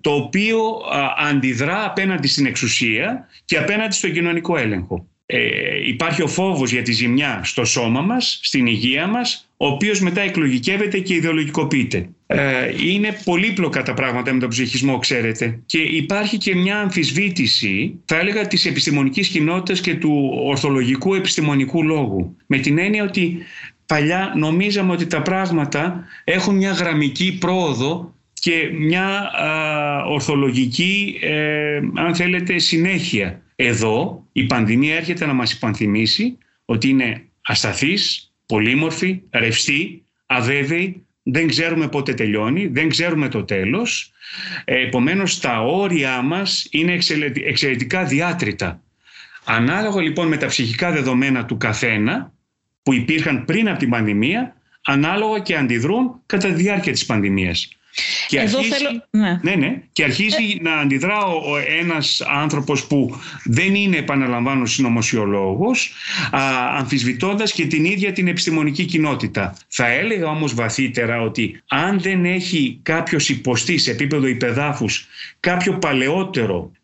το οποίο αντιδρά απέναντι στην εξουσία και απέναντι στον κοινωνικό έλεγχο. Ε, υπάρχει ο φόβος για τη ζημιά στο σώμα μας, στην υγεία μας, ο οποίος μετά εκλογικεύεται και ιδεολογικοποιείται. Ε, είναι πολύπλοκα τα πράγματα με τον ψυχισμό, ξέρετε. Και υπάρχει και μια αμφισβήτηση, θα έλεγα, της επιστημονικής κοινότητας και του ορθολογικού επιστημονικού λόγου. Με την έννοια ότι παλιά νομίζαμε ότι τα πράγματα έχουν μια γραμμική πρόοδο και μια ορθολογική, ε, αν θέλετε, συνέχεια. Εδώ η πανδημία έρχεται να μας υπανθυμίσει ότι είναι ασταθής, πολύμορφη, ρευστή, αβέβαιη, δεν ξέρουμε πότε τελειώνει, δεν ξέρουμε το τέλος. Ε, επομένως τα όρια μας είναι εξαιρετικά διάτρητα. Ανάλογα λοιπόν με τα ψυχικά δεδομένα του καθένα που υπήρχαν πριν από την πανδημία, ανάλογα και αντιδρούν κατά τη διάρκεια της πανδημίας. Και Εδώ αρχίζει, θέλω... ναι. Ναι, ναι, και αρχίζει να αντιδρά ο, ένας άνθρωπος που δεν είναι επαναλαμβάνω συνωμοσιολόγος α, αμφισβητώντας και την ίδια την επιστημονική κοινότητα. Θα έλεγα όμως βαθύτερα ότι αν δεν έχει κάποιος υποστεί σε επίπεδο υπεδάφους κάποιο παλαιότερο ε, ε,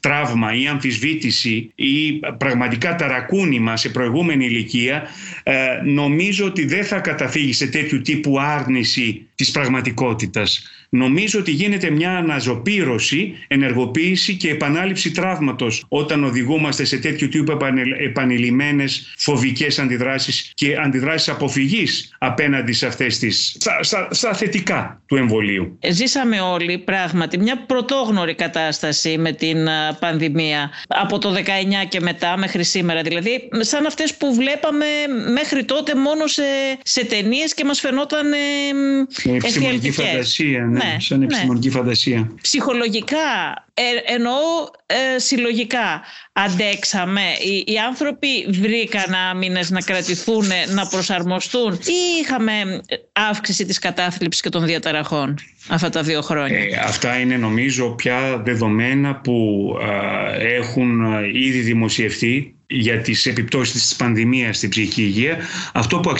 τραύμα ή αμφισβήτηση ή πραγματικά ταρακούνημα σε προηγούμενη ηλικία ε, νομίζω ότι δεν θα καταφύγει σε τέτοιου τύπου άρνηση της πραγματικότητας. Νομίζω ότι γίνεται μια αναζωπήρωση, ενεργοποίηση και επανάληψη τραύματος όταν οδηγούμαστε σε τέτοιου τύπου επανειλημμένες φοβικές αντιδράσεις και αντιδράσεις αποφυγής απέναντι σε αυτές τις, στα, στα, θετικά του εμβολίου. Ζήσαμε όλοι πράγματι μια πρωτόγνωρη κατάσταση με την πανδημία από το 19 και μετά μέχρι σήμερα. Δηλαδή σαν αυτές που βλέπαμε μέχρι τότε μόνο σε, σε ταινίες και μας φαινόταν ε, επιστημονική φαντασία. Ναι ναι, σαν επιστημονική ναι. φαντασία. Ψυχολογικά, ε, εννοώ ε, συλλογικά, αντέξαμε. Οι, οι άνθρωποι βρήκαν άμυνες να κρατηθούν, να προσαρμοστούν ή είχαμε αύξηση της κατάθλιψης και των διαταραχών αυτά τα δύο χρόνια; Ε, αυτά είναι νομίζω πια δεδομένα που έχουν ήδη δημοσιευτεί για τις επιπτώσεις της πανδημίας στην ψυχική υγεία. Αυτό που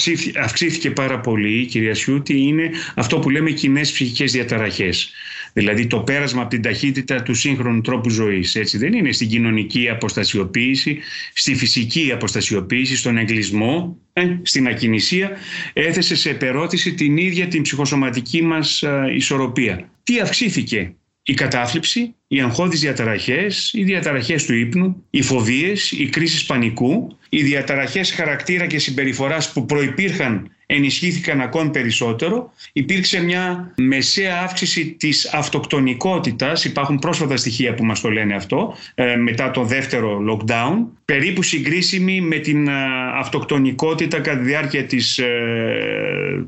αυξήθηκε πάρα πολύ, κυρία Σιούτη, είναι αυτό που λέμε κοινές ψυχικές διαταραχές. Δηλαδή το πέρασμα από την ταχύτητα του σύγχρονου τρόπου ζωής. Έτσι δεν είναι; Στην κοινωνική αποστασιοποίηση, στη φυσική αποστασιοποίηση, στον εγκλισμό, ε, στην ακινησία, έθεσε σε επερώτηση την ίδια την ψυχοσωματική μας ε, ισορροπία. Τι αυξήθηκε; Η κατάθλιψη, οι αγχώδεις διαταραχές, οι διαταραχές του ύπνου, οι φοβίες, οι κρίσεις πανικού, οι διαταραχές χαρακτήρα και συμπεριφοράς που προϋπήρχαν ενισχύθηκαν ακόμη περισσότερο. Υπήρξε μια μεσαία αύξηση της αυτοκτονικότητας, υπάρχουν πρόσφατα στοιχεία που μας το λένε αυτό, ε, μετά το δεύτερο lockdown, περίπου συγκρίσιμη με την ε, αυτοκτονικότητα κατά τη διάρκεια της ε,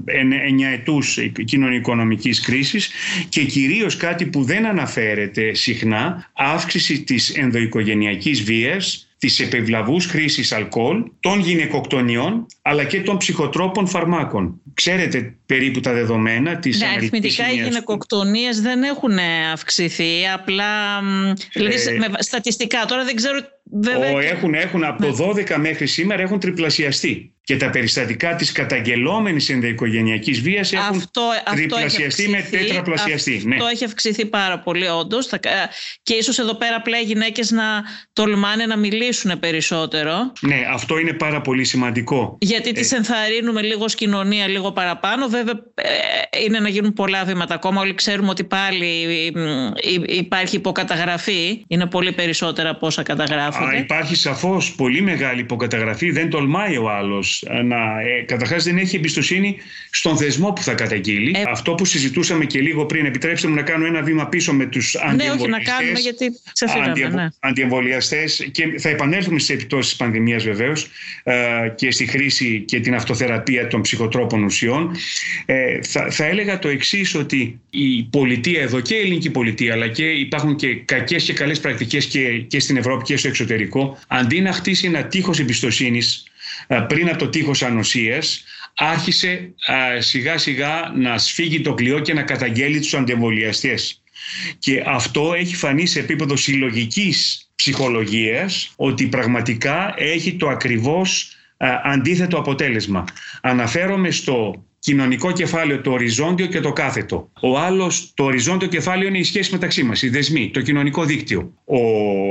εννιαετούς κοινωνικονομικής κρίσης. Και κυρίως κάτι που δεν αναφέρεται συχνά, αύξηση της ενδοοικογενειακής βίας, της επιβλαβούς χρήσης αλκοόλ, των γυναικοκτονιών αλλά και των ψυχοτρόπων φαρμάκων. Ξέρετε περίπου τα δεδομένα της ναι, αριθμητικά οι γυναικοκτονίες δεν έχουν αυξηθεί, απλά δηλαδή, ε, με, στατιστικά τώρα δεν ξέρω Βέβαια... Έχουν, έχουν, από το 12 ναι. μέχρι σήμερα έχουν τριπλασιαστεί και τα περιστατικά της καταγγελόμενης ενδοοικογενειακής βίας έχουν αυτό, τριπλασιαστεί με τέτραπλασιαστεί. Αυτό ναι. έχει αυξηθεί πάρα πολύ όντως. και ίσως εδώ πέρα απλά οι γυναίκες να τολμάνε να μιλήσουν περισσότερο. Ναι, αυτό είναι πάρα πολύ σημαντικό. Γιατί ε... τις ενθαρρύνουμε λίγο ως κοινωνία λίγο παραπάνω. Βέβαια ε, είναι να γίνουν πολλά βήματα ακόμα. Όλοι ξέρουμε ότι πάλι υπάρχει υποκαταγραφή. Είναι πολύ περισσότερα από όσα καταγράφονται. υπάρχει σαφώς πολύ μεγάλη υποκαταγραφή. Δεν τολμάει ο άλλος να, ε, καταρχάς δεν έχει εμπιστοσύνη στον θεσμό που θα καταγγείλει. Ε, Αυτό που συζητούσαμε και λίγο πριν, επιτρέψτε μου να κάνω ένα βήμα πίσω με τους αντιεμβολιαστές. Ναι, όχι να κάνουμε γιατί ξεφύγαμε. Αντιεμβολιαστές και θα επανέλθουμε στις επιπτώσεις της πανδημίας βεβαίως ε, και στη χρήση και την αυτοθεραπεία των ψυχοτρόπων ουσιών. Ε, θα, θα έλεγα το εξής ότι η πολιτεία εδώ και η ελληνική πολιτεία αλλά και υπάρχουν και κακές και καλές πρακτικές και, και στην Ευρώπη και στο εξωτερικό αντί να χτίσει ένα τείχος εμπιστοσύνης ε, πριν από το τείχος ανοσίας άρχισε σιγά σιγά να σφίγγει το κλειό και να καταγγέλει τους αντεμβολιαστές. Και αυτό έχει φανεί σε επίπεδο συλλογικής ψυχολογίας ότι πραγματικά έχει το ακριβώς αντίθετο αποτέλεσμα. Αναφέρομαι στο κοινωνικό κεφάλαιο, το οριζόντιο και το κάθετο. Ο άλλος, το οριζόντιο κεφάλαιο είναι η σχέση μεταξύ μας, οι δεσμοί, το κοινωνικό δίκτυο. Ο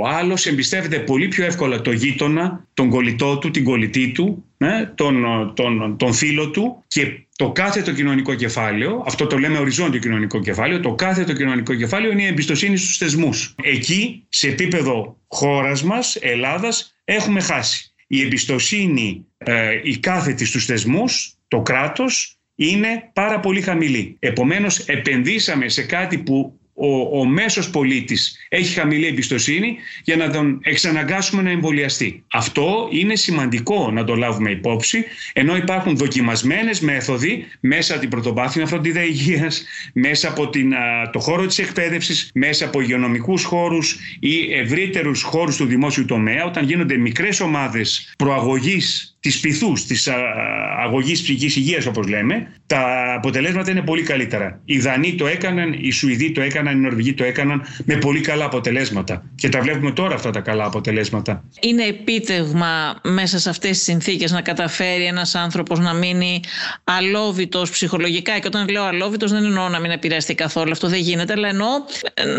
άλλος εμπιστεύεται πολύ πιο εύκολα το γείτονα, τον κολλητό του, την κολλητή του, ναι, τον, τον, τον φίλο του και το κάθετο κοινωνικό κεφάλαιο, αυτό το λέμε οριζόντιο κοινωνικό κεφάλαιο, το κάθετο κοινωνικό κεφάλαιο είναι η εμπιστοσύνη στους θεσμούς. Εκεί, σε επίπεδο χώρας μας, Ελλάδας, έχουμε χάσει. Η εμπιστοσύνη, ε, η κάθετη στους θεσμούς, το κράτος, είναι πάρα πολύ χαμηλή. Επομένως επενδύσαμε σε κάτι που ο, ο μέσος πολίτης έχει χαμηλή εμπιστοσύνη για να τον εξαναγκάσουμε να εμβολιαστεί. Αυτό είναι σημαντικό να το λάβουμε υπόψη, ενώ υπάρχουν δοκιμασμένες μέθοδοι μέσα από την πρωτοβάθμια φροντίδα υγείας, μέσα από την, το χώρο της εκπαίδευσης, μέσα από υγειονομικούς χώρους ή ευρύτερους χώρους του δημόσιου τομέα, όταν γίνονται μικρές ομάδες προαγωγής της πυθούς, της αγωγής ψυχικής υγείας όπως λέμε, τα αποτελέσματα είναι πολύ καλύτερα. Οι Δανείοι το έκαναν, οι Σουηδοί το έκαναν, οι Νορβηγοί το έκαναν με πολύ καλά αποτελέσματα. Και τα βλέπουμε τώρα αυτά τα καλά αποτελέσματα. Είναι επίτευγμα μέσα σε αυτές τις συνθήκες να καταφέρει ένας άνθρωπος να μείνει αλόβητος ψυχολογικά. Και όταν λέω αλόβητος δεν εννοώ να μην επηρεαστεί καθόλου, αυτό δεν γίνεται, αλλά εννοώ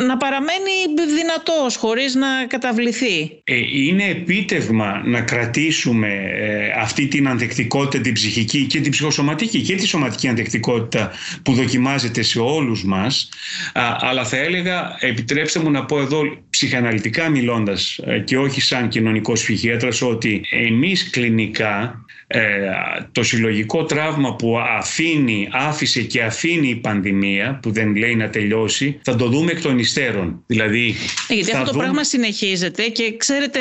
να παραμένει δυνατός χωρίς να καταβληθεί. Ε, είναι επίτευγμα να κρατήσουμε ε, αυτή την ανθεκτικότητα την ψυχική και την ψυχοσωματική και τη σωματική ανθεκτικότητα που δοκιμάζεται σε όλους μας αλλά θα έλεγα επιτρέψτε μου να πω εδώ ψυχαναλυτικά μιλώντας ε, και όχι σαν κοινωνικός ψυχίατρας ότι εμείς κλινικά ε, το συλλογικό τραύμα που αφήνει, άφησε και αφήνει η πανδημία που δεν λέει να τελειώσει θα το δούμε εκ των υστέρων. Δηλαδή, ε, γιατί αυτό το πράγμα συνεχίζεται και ξέρετε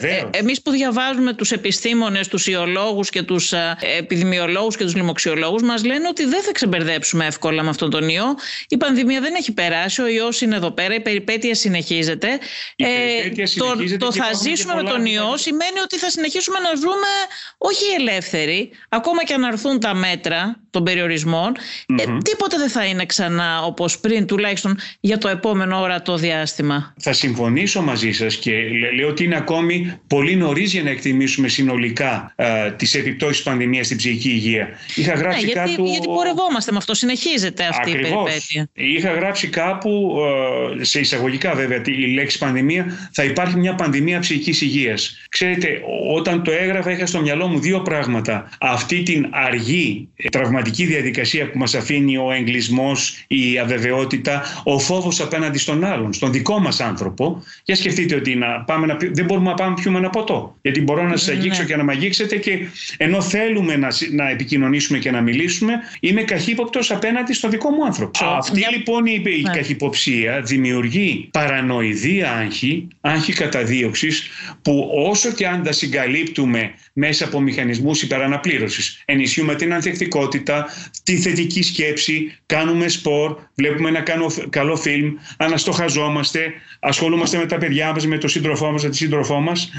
ε, ε, εμείς που διαβάζουμε τους επιστήμονες, τους ιολόγους και τους επιδημιολόγους και τους λοιμοξιολόγους μας λένε ότι δεν θα ξεμπερδέψουμε εύκολα με αυτόν τον ιό. Η πανδημία δεν έχει περάσει, ο ιός είναι εδώ πέρα, η περιπέτεια συνεχίζεται. Η περιπέτεια συνεχίζεται το, το θα ζήσουμε με τον ιό σημαίνει ότι θα συνεχίσουμε να ζούμε όχι ελεύθεροι, ακόμα και αν αρθούν τα μέτρα των περιορισμων ε, τίποτε δεν θα είναι ξανά όπως πριν, τουλάχιστον για το επόμενο ορατό διάστημα. Θα συμφωνήσω μαζί σας και λέω ότι είναι ακόμη πολύ νωρίς για να εκτιμήσουμε συνολικά ε, τις επιπτώσεις της πανδημίας στην ψυχική υγεία. Είχα ναι, γράψει γιατί, κάπου... γιατί πορευόμαστε με αυτό, συνεχίζεται αυτή Ακριβώς. η περιπέτεια. Είχα γράψει κάπου, ε, σε εισαγωγικά βέβαια, η λέξη πανδημία, θα υπάρχει μια πανδημία ψυχικής υγείας. Ξέρετε, όταν το έγραφα είχα στο μυαλό μου δύο πράγματα. Αυτή την αργή τραυματική διαδικασία που μας αφήνει ο εγκλισμός, η αβεβαιότητα, ο φόβος απέναντι στον άλλον, στον δικό μας άνθρωπο. Για σκεφτείτε ότι να πάμε να, δεν μπορούμε να πάμε να πιούμε ένα ποτό. Γιατί μπορώ να σας αγγίξω ναι. και να με αγγίξετε και ενώ θέλουμε να, να επικοινωνήσουμε και να μιλήσουμε, είμαι καχύποπτος απέναντι στο δικό μου άνθρωπο. Αυτή λοιπόν η, η ναι. καχυποψία δημιουργεί παρανοηδία άγχη, άγχη καταδίωξης, που όσο και αν τα συγκαλύπτουμε μέσα από μηχανισμούς υπεραναπλήρωσης. Ενισχύουμε την ανθεκτικότητα, τη θετική σκέψη, κάνουμε σπορ, βλέπουμε ένα καλό φιλμ, αναστοχαζόμαστε, ασχολούμαστε με τα παιδιά μας, με τον σύντροφό μας, με τη σύντροφό μας.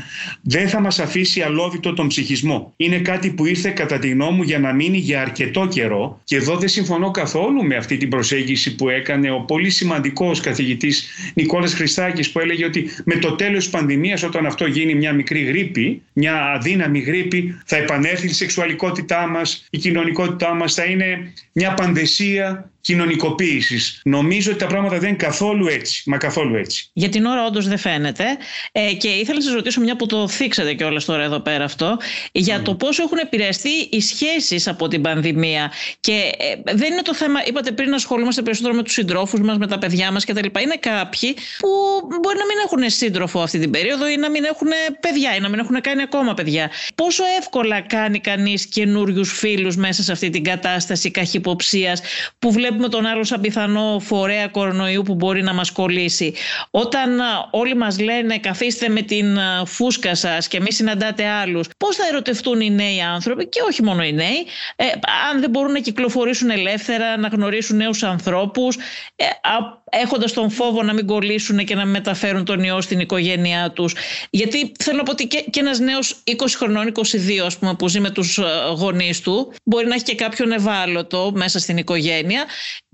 Δεν θα μας αφήσει αλόβητο τον ψυχισμό. Είναι κάτι που ήρθε κατά τη γνώμη μου για να μείνει για αρκετό καιρό και εδώ δεν συμφωνώ καθόλου με αυτή την προσέγγιση που έκανε ο πολύ σημαντικός καθηγητής Νικόλας Χριστάκης που έλεγε ότι με το τέλος της πανδημίας όταν αυτό γίνει μια μικρή γρήπη, μια αδύναμη γρήπη, θα επανέλθει η σεξουαλικότητά μας, η κοινωνικότητά μας, θα είναι μια πανδεσία κοινωνικοποίησης. Νομίζω ότι τα πράγματα δεν είναι καθόλου έτσι. Μα καθόλου έτσι. Για την ώρα, όντως δεν φαίνεται. Ε, και ήθελα να σας ρωτήσω, μια που το θίξατε κιόλας τώρα εδώ πέρα αυτό, για το πόσο έχουν επηρεαστεί οι σχέσεις από την πανδημία. Και ε, δεν είναι το θέμα, είπατε πριν, να ασχολούμαστε περισσότερο με τους συντρόφους μας, με τα παιδιά μας κτλ. Είναι κάποιοι που μπορεί να μην έχουν σύντροφο αυτή την περίοδο ή να μην έχουν παιδιά ή να μην έχουν κάνει ακόμα παιδιά. Πόσο εύκολα κάνει κανείς καινούριους φίλους μέσα σε αυτή την κατάσταση καχυποψίας που βλέπουμε τον άλλο σαν πιθανό φορέα κορονοϊού που μπορεί να μας κολλήσει. Όταν όλοι μας λένε καθίστε με την φούσκα σας και μη συναντάτε άλλους, πώς θα ερωτευτούν οι νέοι άνθρωποι και όχι μόνο οι νέοι, ε, αν δεν μπορούν να κυκλοφορήσουν ελεύθερα, να γνωρίσουν νέους ανθρώπους, ε, έχοντας τον φόβο να μην κολλήσουν και να μεταφέρουν τον ιό στην οικογένειά τους. Γιατί θέλω να πω ότι και, και ένας νέος 20 χρονών, 22 ας πούμε, που ζει με τους ε, γονείς του, μπορεί να έχει και κάποιον ευάλωτο μέσα στην οικογένεια,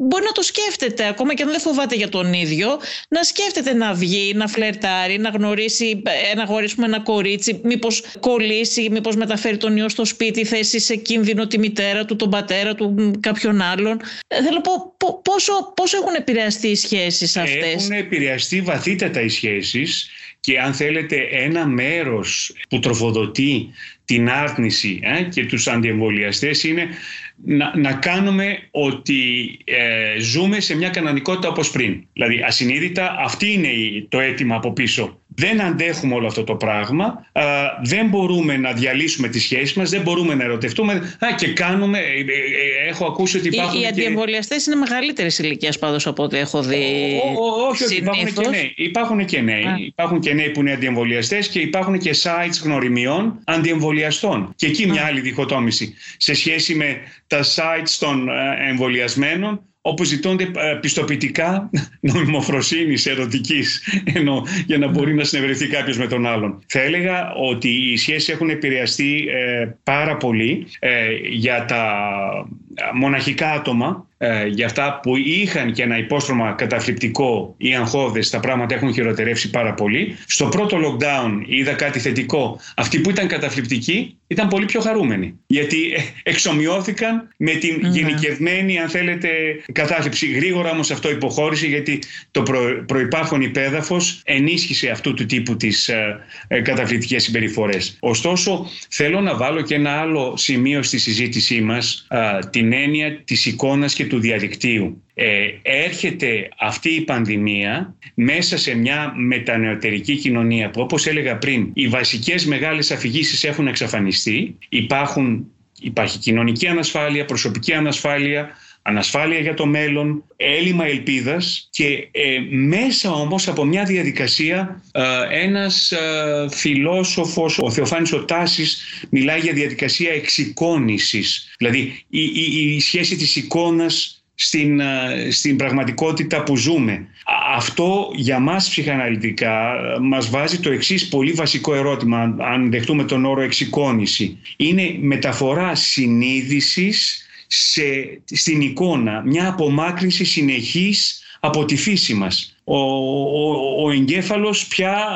μπορεί να το σκέφτεται, ακόμα και αν δεν φοβάται για τον ίδιο, να σκέφτεται να βγει, να φλερτάρει, να γνωρίσει ένα γόρι, ένα κορίτσι, μήπως κολλήσει, μήπως μεταφέρει τον ιό στο σπίτι, θέσει σε κίνδυνο τη μητέρα του, τον πατέρα του, κάποιον άλλον. Ε, θέλω να πω πόσο, πόσο έχουν επηρεαστεί σχέσεις αυτές; Έχουν επηρεαστεί βαθύτατα οι σχέσεις και αν θέλετε ένα μέρος που τροφοδοτεί την άρνηση ε, και τους αντιεμβολιαστές είναι να, να κάνουμε ότι ε, ζούμε σε μια κανονικότητα όπως πριν. Δηλαδή ασυνείδητα αυτή είναι το αίτημα από πίσω δεν αντέχουμε όλο αυτό το πράγμα, δεν μπορούμε να διαλύσουμε τις σχέσεις μας, δεν μπορούμε να ερωτευτούμε α, και κάνουμε, ε, ε, ε, έχω ακούσει ότι υπάρχουν Οι, οι αντιεμβολιαστές είναι μεγαλύτερης ηλικίας πάντως από ό,τι έχω δει Όχι, όχι, υπάρχουν και νέοι. Υπάρχουν και νέοι. Υπάρχουν και νέοι που είναι αντιεμβολιαστές και υπάρχουν και sites γνωριμιών αντιεμβολιαστών. Και εκεί μια άλλη διχοτόμηση σε σχέση με τα sites των εμβολιασμένων όπου ζητώνται ε, πιστοποιητικά νομιμοφροσύνης ερωτικής ενώ, για να μπορεί να συνευρεθεί κάποιος με τον άλλον. Θα έλεγα ότι οι σχέσεις έχουν επηρεαστεί ε, πάρα πολύ ε, για τα μοναχικά άτομα ε, για αυτά που είχαν και ένα υπόστρωμα καταθλιπτικό ή αγχώδες τα πράγματα έχουν χειροτερεύσει πάρα πολύ. Στο πρώτο lockdown είδα κάτι θετικό. Αυτοί που ήταν καταθλιπτικοί ήταν πολύ πιο χαρούμενοι. Γιατί ε, εξομοιώθηκαν με την mm γενικευμένη, αν θέλετε, κατάθλιψη. Γρήγορα όμως αυτό υποχώρησε γιατί το προ, προϋπάρχον υπέδαφος ενίσχυσε αυτού του τύπου τις ε, ε, καταθλιπτικές συμπεριφορές. Ωστόσο, θέλω να βάλω και ένα άλλο σημείο στη συζήτησή μας, την έννοια της εικόνας και του διαδικτύου. Ε, έρχεται αυτή η πανδημία μέσα σε μια μετανεωτερική κοινωνία που όπως έλεγα πριν οι βασικές μεγάλες αφηγήσεις έχουν εξαφανιστεί υπάρχουν, υπάρχει κοινωνική ανασφάλεια, προσωπική ανασφάλεια ανασφάλεια για το μέλλον, έλλειμμα ελπίδας και ε, μέσα όμως από μια διαδικασία ε, ένας ε, φιλόσοφος, ο Θεοφάνης ο μιλάει για διαδικασία εξοικόνησης. Δηλαδή η, η, η σχέση της εικόνας στην, στην πραγματικότητα που ζούμε. Αυτό για μας ψυχαναλυτικά μας βάζει το εξής πολύ βασικό ερώτημα, αν δεχτούμε τον όρο εξοικόνηση. Είναι μεταφορά συνείδησης σε, στην εικόνα, μια απομάκρυνση συνεχής από τη φύση μας. Ο, ο, ο εγκέφαλος πια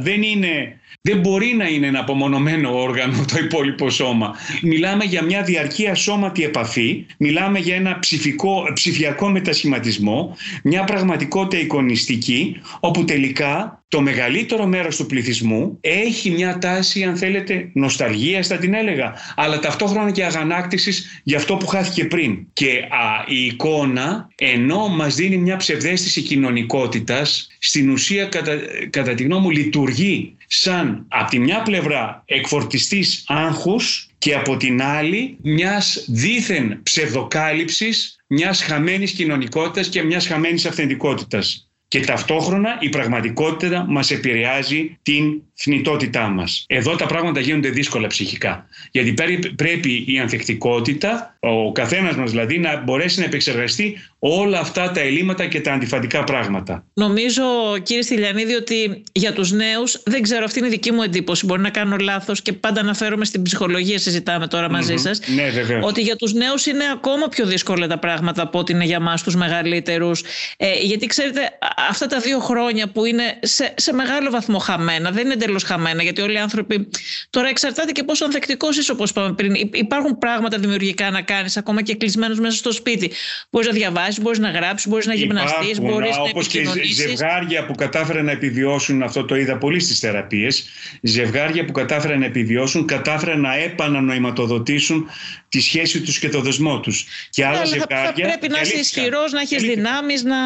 δεν είναι δεν μπορεί να είναι ένα απομονωμένο όργανο το υπόλοιπο σώμα. Μιλάμε για μια διαρκή ασώματη επαφή, μιλάμε για ένα ψηφικό, ψηφιακό μετασχηματισμό, μια πραγματικότητα εικονιστική, όπου τελικά το μεγαλύτερο μέρος του πληθυσμού έχει μια τάση, αν θέλετε, νοσταλγίας θα την έλεγα, αλλά ταυτόχρονα και αγανάκτησης για αυτό που χάθηκε πριν. Και α, η εικόνα, ενώ μας δίνει μια ψευδέστηση κοινωνικότητας, στην ουσία κατά, κατά τη γνώμη μου λειτουργεί σαν από τη μια πλευρά εκφορτιστής άγχους και από την άλλη μιας δίθεν ψευδοκάλυψης μιας χαμένης κοινωνικότητας και μιας χαμένης αυθεντικότητας και ταυτόχρονα η πραγματικότητα μας επηρεάζει την θνητότητά μας. Εδώ τα πράγματα γίνονται δύσκολα ψυχικά. Γιατί πρέπει η ανθεκτικότητα, ο καθένας μας δηλαδή, να μπορέσει να επεξεργαστεί όλα αυτά τα ελλείμματα και τα αντιφατικά πράγματα. Νομίζω κύριε Στυλιανίδη ότι για τους νέους, δεν ξέρω αυτή είναι η δική μου εντύπωση, μπορεί να κάνω λάθος και πάντα αναφέρομαι στην ψυχολογία συζητάμε τώρα μαζί mm-hmm. σας, ναι, ότι για τους νέους είναι ακόμα πιο δύσκολα τα πράγματα από ότι είναι για μας τους μεγαλύτερους. Ε, γιατί ξέρετε αυτά τα δύο χρόνια που είναι σε, σε μεγάλο βαθμό χαμένα, δεν είναι εντελώς χαμένα, γιατί όλοι οι άνθρωποι. Τώρα εξαρτάται και πόσο ανθεκτικός είσαι, όπως είπαμε πριν. Υπάρχουν πράγματα δημιουργικά να κάνεις, ακόμα και κλεισμένος μέσα στο σπίτι. Μπορείς να διαβάσεις, μπορείς να γράψεις, μπορείς να γυμναστείς, μπορείς να Όπως και ζευγάρια που κατάφεραν να επιβιώσουν, αυτό το είδα πολύ στις θεραπείες. Ζευγάρια που κατάφεραν να επιβιώσουν, κατάφεραν να επανανοηματοδοτήσουν τη σχέση τους και το δεσμό τους. Και άλλα ζευγάρια. Θα πρέπει να είσαι ισχυρός, να έχεις δυνάμεις, να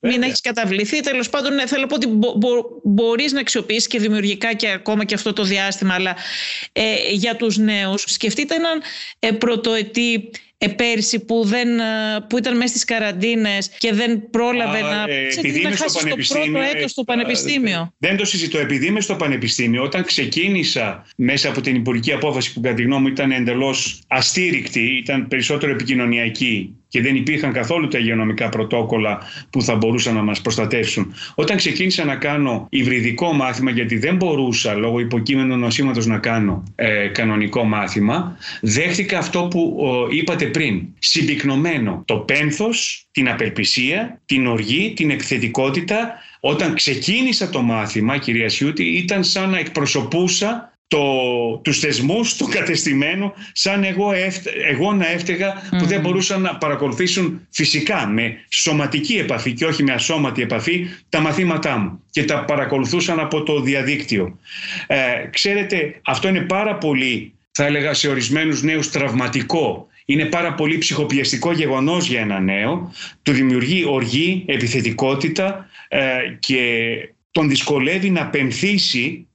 μην έχεις καταβληθεί. Τέλος πάντων, ναι, θέλω να πω ότι μπο, μπορείς να αξιοποιήσεις και δημιουργικά και ακόμα και αυτό το διάστημα. Αλλά ε, για τους νέους, σκεφτείτε έναν ε, πρωτοετή ε, πέρσι που, δεν, ε, που ήταν μέσα στις καραντίνες και δεν πρόλαβε να, ε, επειδή να χάσει το πρώτο έτος στο πανεπιστήμιο. Δεν το συζητώ. Επειδή είμαι στο πανεπιστήμιο, όταν ξεκίνησα μέσα από την υπουργική απόφαση που κατά τη γνώμη μου ήταν εντελώς αστήρικτη, ήταν περισσότερο επικοινωνιακή και δεν υπήρχαν καθόλου τα υγειονομικά πρωτόκολλα που θα μπορούσαν να μας προστατεύσουν. Όταν ξεκίνησα να κάνω υβριδικό μάθημα, γιατί δεν μπορούσα λόγω υποκείμενου νοσήματος να κάνω ε, κανονικό μάθημα, δέχτηκα αυτό που είπατε πριν. Συμπυκνωμένο το πένθος, την απελπισία, την οργή, την επιθετικότητα. Όταν ξεκίνησα το μάθημα, κυρία Σιούτη, ήταν σαν να εκπροσωπούσα το, τους θεσμούς, το κατεστημένο, σαν εγώ, εγώ να έφταιγα που δεν μπορούσαν να παρακολουθήσουν φυσικά με σωματική επαφή και όχι με ασώματη επαφή τα μαθήματά μου και τα παρακολουθούσαν από το διαδίκτυο. Ε, ξέρετε, αυτό είναι πάρα πολύ, θα έλεγα σε ορισμένους νέους τραυματικό. Είναι πάρα πολύ ψυχοπιεστικό γεγονός για ένα νέο. Του δημιουργεί οργή, επιθετικότητα ε, και τον δυσκολεύει να πενθήσει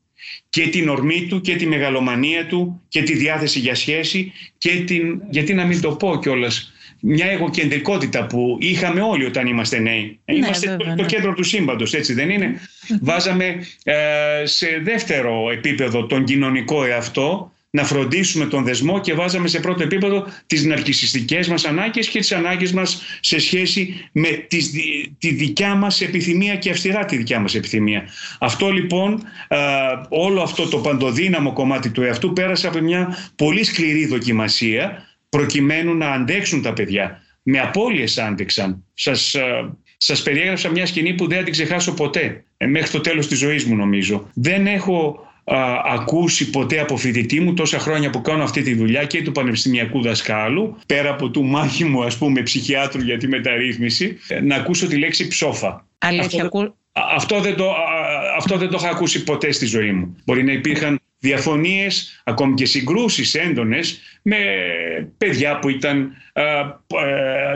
και την ορμή του και τη μεγαλομανία του και τη διάθεση για σχέση και την, γιατί να μην το πω κιόλας, μια εγωκεντρικότητα που είχαμε όλοι όταν είμαστε νέοι. Ναι, είμαστε βέβαια, το, το, ναι. κέντρο του σύμπαντος, έτσι δεν είναι; Βάζαμε ε, σε δεύτερο επίπεδο τον κοινωνικό εαυτό να φροντίσουμε τον δεσμό και βάζαμε σε πρώτο επίπεδο τις ναρκισιστικές μας ανάγκες και τις ανάγκες μας σε σχέση με τις, τη δικιά μας επιθυμία και αυστηρά τη δικιά μας επιθυμία. Αυτό λοιπόν, όλο αυτό το παντοδύναμο κομμάτι του εαυτού πέρασε από μια πολύ σκληρή δοκιμασία προκειμένου να αντέξουν τα παιδιά. Με απώλειες άντεξαν. Σας, σας περιέγραψα μια σκηνή που δεν την ξεχάσω ποτέ. Ε, μέχρι το τέλος της ζωής μου νομίζω. Δεν έχω ακούσει ποτέ από φοιτητή μου τόσα χρόνια που κάνω αυτή τη δουλειά και του πανεπιστημιακού δασκάλου, πέρα από του μάχημου ας πούμε ψυχιάτρου για τη μεταρρύθμιση, ε, να ακούσω τη λέξη ψόφα. Αλήθεια, αυτό, αυτό, δεν το, αυτό δεν το είχα ακούσει ποτέ στη ζωή μου. Μπορεί να υπήρχαν διαφωνίες, ακόμη και συγκρούσεις έντονες με παιδιά που ήταν ε,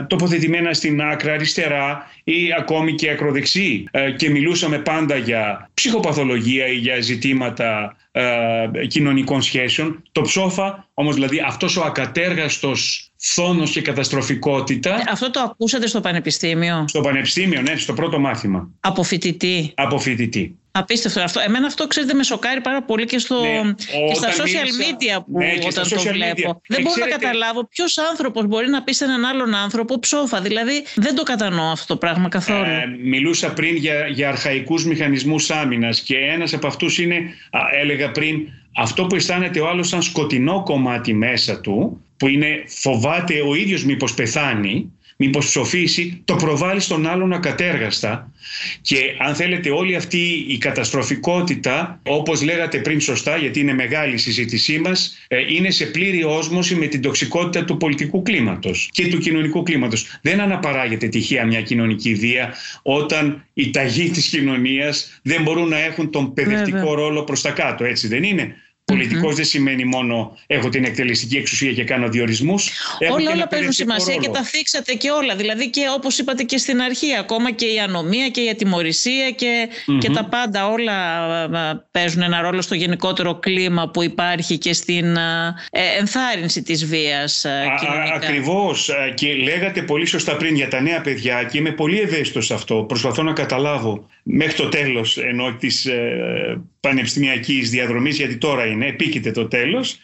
τοποθετημένα στην άκρα αριστερά ή ακόμη και ακροδεξί ε, και μιλούσαμε πάντα για ψυχοπαθολογία ή για ζητήματα ε, κοινωνικών σχέσεων. Το ψόφα όμως δηλαδή αυτός ο ακατέργαστος θόνος και καταστροφικότητα. Ε, αυτό το ακούσατε στο πανεπιστήμιο; Στο πανεπιστήμιο, ναι, στο πρώτο μάθημα. Από φοιτητή. Από φοιτητή. Απίστευτο αυτό. Εμένα αυτό, ξέρετε, με σοκάρει πάρα πολύ και, στο, ναι, και στα social media που ναι, όταν το βλέπω. Δεν μπορώ να καταλάβω ποιος άνθρωπος μπορεί να πει σε έναν άλλον άνθρωπο ψόφα. Δηλαδή, δεν το κατανοώ αυτό το πράγμα καθόλου. Ε, μιλούσα πριν για, για αρχαϊκούς μηχανισμούς άμυνας και ένας από αυτούς είναι, έλεγα πριν, αυτό που αισθάνεται ο άλλος σαν σκοτεινό κομμάτι μέσα του, που είναι φοβάται ο ίδιος μήπως πεθάνει μήπως ψοφήσει, το προβάλλει στον άλλον ακατέργαστα και αν θέλετε όλη αυτή η καταστροφικότητα, όπως λέγατε πριν σωστά, γιατί είναι μεγάλη η συζήτησή μας, ε, είναι σε πλήρη όσμωση με την τοξικότητα του πολιτικού κλίματος και του κοινωνικού κλίματος. Δεν αναπαράγεται τυχαία μια κοινωνική βία όταν οι ταγοί της κοινωνίας δεν μπορούν να έχουν τον παιδευτικό ρόλο προς τα κάτω, έτσι δεν είναι. Πολιτικός δεν σημαίνει μόνο έχω την εκτελεστική εξουσία και κάνω διορισμούς. Όλα, όλα παίζουν σημασία ρόλο. και τα θίξατε και όλα. Δηλαδή και όπως είπατε και στην αρχή, ακόμα και η ανομία και η ατιμορρησία και, και τα πάντα. Όλα παίζουν ένα ρόλο στο γενικότερο κλίμα που υπάρχει και στην ε, ενθάρρυνση της βίας κοινωνικά. Ακριβώς. Και λέγατε πολύ σωστά πριν για τα νέα παιδιά και είμαι πολύ ευαίσθητος σε αυτό. Προσπαθώ να καταλάβω μέχρι το τέλος ενώ της ε, πανεπιστημιακής διαδρομής, γιατί τώρα είναι, επίκειται το τέλος,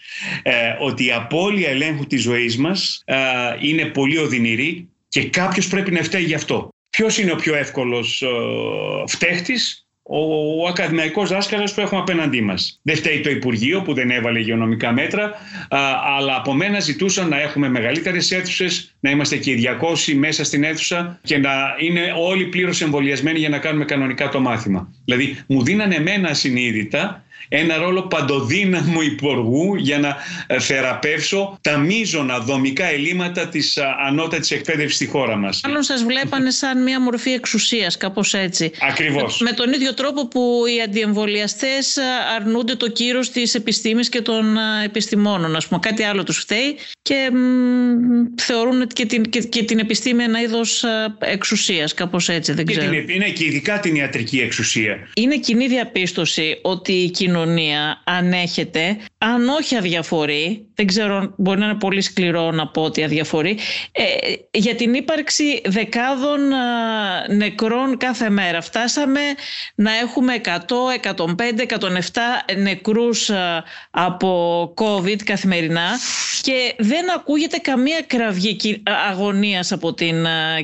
ε, ότι η απώλεια ελέγχου της ζωής μας ε, είναι πολύ οδυνηρή και κάποιος πρέπει να φταίει γι' αυτό. Ποιος είναι ο πιο εύκολος ε, φταίχτης, ο ακαδημαϊκός δάσκαλος που έχουμε απέναντί μας. Δεν φταίει το Υπουργείο που δεν έβαλε υγειονομικά μέτρα, αλλά από μένα ζητούσαν να έχουμε μεγαλύτερες αίθουσες, να είμαστε και οι 200 μέσα στην αίθουσα και να είναι όλοι πλήρως εμβολιασμένοι για να κάνουμε κανονικά το μάθημα. Δηλαδή μου δίνανε εμένα συνείδητα ένα ρόλο παντοδύναμου υπουργού για να ε, θεραπεύσω τα μείζωνα δομικά ελλείμματα της ε, ανώτατης εκπαίδευσης στη χώρα μας. Μάλλον σας βλέπανε σαν μια μορφή εξουσίας, κάπως έτσι. Ακριβώς. Με, τον ίδιο τρόπο που οι αντιεμβολιαστές ε, αρνούνται το κύρος της επιστήμης και των επιστημόνων. Ας πούμε. Κάτι άλλο τους φταίει και θεωρούν και την, και, την επιστήμη ένα είδος εξουσίας, κάπως έτσι. Δεν ξέρω. είναι και ειδικά την ιατρική εξουσία. Είναι κοινή διαπίστωση ότι η κοινωνία κοινωνία ανέχεται, αν όχι αδιαφορεί, δεν ξέρω, μπορεί να είναι πολύ σκληρό να πω ότι αδιαφορεί, ε, για την ύπαρξη δεκάδων νεκρών κάθε μέρα. Φτάσαμε να έχουμε 100, 105, 107 νεκρούς από COVID καθημερινά και δεν ακούγεται καμία κραυγή αγωνίας από την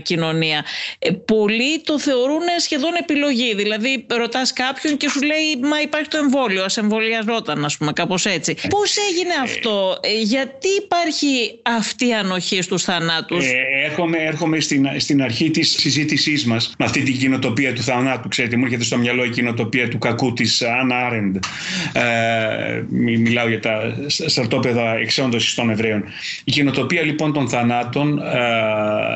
κοινωνία. Ε, πολλοί το θεωρούν σχεδόν επιλογή. Δηλαδή ρωτάς κάποιον και σου λέει μα υπάρχει το εμβόλιο, ας εμβολιαζόταν ας πούμε κάπως έτσι. Πώς έγινε ε, αυτό, ε, γιατί υπάρχει αυτή η ανοχή στους θανάτους; Ε, έρχομαι έρχομαι στην, στην αρχή της συζήτησής μας με αυτή την κοινοτοπία του θανάτου. Ξέρετε, μου έρχεται στο μυαλό η κοινοτοπία του κακού της Άννα Άρεντ. Ε, μιλάω για τα στρατόπεδα εξόντωσης των Εβραίων. Η κοινοτοπία λοιπόν των θανάτων ε,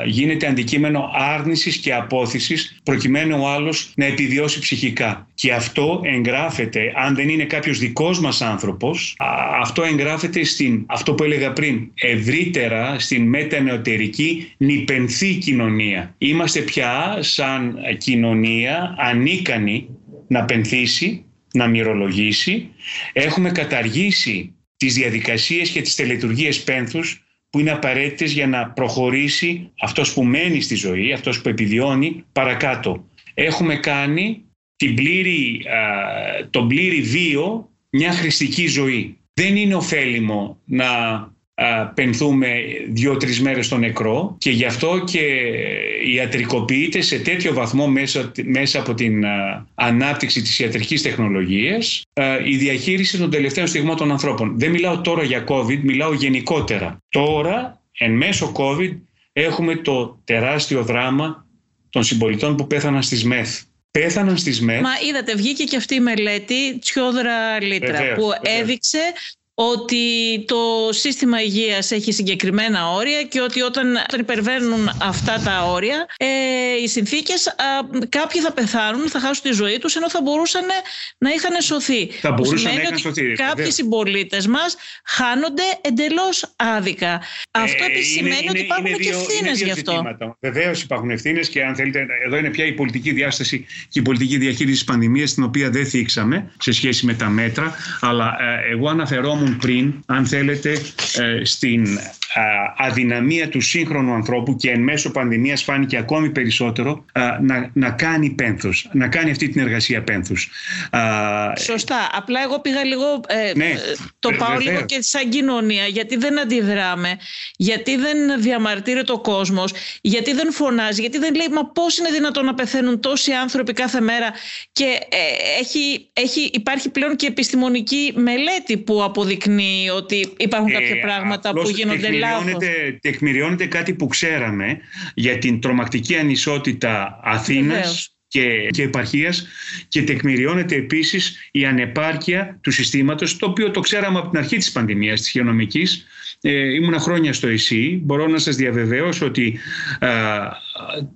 γίνεται αντικείμενο άρνησης και απόθυσης προκειμένου ο άλλος να επιβιώσει ψυχικά. Και αυτό εγγράφεται, αν δεν είναι κάποιος δικός μας άνθρωπος, αυτό εγγράφεται στην, αυτό που έλεγα πριν, ευρύτερα στην μετανεωτερική νυπενθή κοινωνία. Είμαστε πια σαν κοινωνία ανίκανοι να πενθήσει, να μυρολογήσει. Έχουμε καταργήσει τις διαδικασίες και τις τελετουργίες πένθους που είναι απαραίτητες για να προχωρήσει αυτός που μένει στη ζωή, αυτός που επιβιώνει παρακάτω. Έχουμε κάνει την πλήρη, τον πλήρη βίο μια χρηστική ζωή. Δεν είναι ωφέλιμο να πενθούμε δύο-τρεις μέρες στο νεκρό και γι' αυτό και ιατρικοποιείται σε τέτοιο βαθμό μέσα, μέσα από την ανάπτυξη της ιατρικής τεχνολογίας η διαχείριση των τελευταίων στιγμών των ανθρώπων. Δεν μιλάω τώρα για COVID, μιλάω γενικότερα. Τώρα, εν μέσω COVID, έχουμε το τεράστιο δράμα των συμπολιτών που πέθαναν στις ΜΕΘ πέθαναν στις ΜΕΘ. Μα είδατε, βγήκε και αυτή η μελέτη Τσιόδρα Λίτρα που έδειξε ότι το σύστημα υγείας έχει συγκεκριμένα όρια και ότι όταν, υπερβαίνουν αυτά τα όρια ε, οι συνθήκες κάποιοι θα πεθάνουν, θα χάσουν τη ζωή τους ενώ θα μπορούσαν να είχαν σωθεί. Θα μπορούσαν να είχαν σωθεί. Κάποιοι συμπολίτες μας χάνονται εντελώς άδικα. Αυτό ε, σημαίνει ότι υπάρχουν είναι, και ευθύνες γι' αυτό. Βεβαίως υπάρχουν ευθύνες και αν θέλετε, εδώ είναι πια η πολιτική διάσταση και η πολιτική διαχείριση της πανδημίας, την οποία δεν θίξαμε σε σχέση με τα μέτρα. Αλλά ε, εγώ αναφερόμουν πριν, αν θέλετε, ε, στην αδυναμία του σύγχρονου ανθρώπου και εν μέσω πανδημίας φάνηκε ακόμη περισσότερο να, να κάνει πένθους, να κάνει αυτή την εργασία πένθους. Σωστά. Απλά εγώ πήγα λίγο, ε, ναι, το πάω λίγο και σαν κοινωνία, γιατί δεν αντιδράμε, γιατί δεν διαμαρτύρεται ο κόσμος, γιατί δεν φωνάζει, γιατί δεν λέει μα πώς είναι δυνατόν να πεθαίνουν τόσοι άνθρωποι κάθε μέρα και ε, έχει, έχει, υπάρχει πλέον και επιστημονική μελέτη που αποδεικνύει ότι υπάρχουν ε, κάποια πράγματα που γίνονται τεκμηριώνεται, τεκμηριώνεται κάτι που ξέραμε για την τρομακτική ανισότητα Αθήνας και, και επαρχίας και τεκμηριώνεται επίσης η ανεπάρκεια του συστήματος το οποίο το ξέραμε από την αρχή της πανδημίας της χειρονομικής ε, ήμουνα χρόνια στο ΕΣΥ. Μπορώ να σας διαβεβαίωσω ότι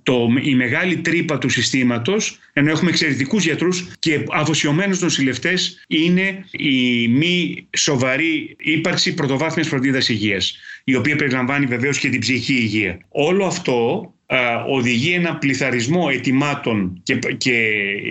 το, η μεγάλη τρύπα του συστήματος, ενώ έχουμε εξαιρετικούς γιατρούς και αφοσιωμένους νοσηλευτές, είναι η μη σοβαρή ύπαρξη πρωτοβάθμιας φροντίδας υγείας, η οποία περιλαμβάνει βεβαίως και την ψυχική υγεία. Όλο αυτό οδηγεί ένα πληθαρισμό ετοιμάτων και, και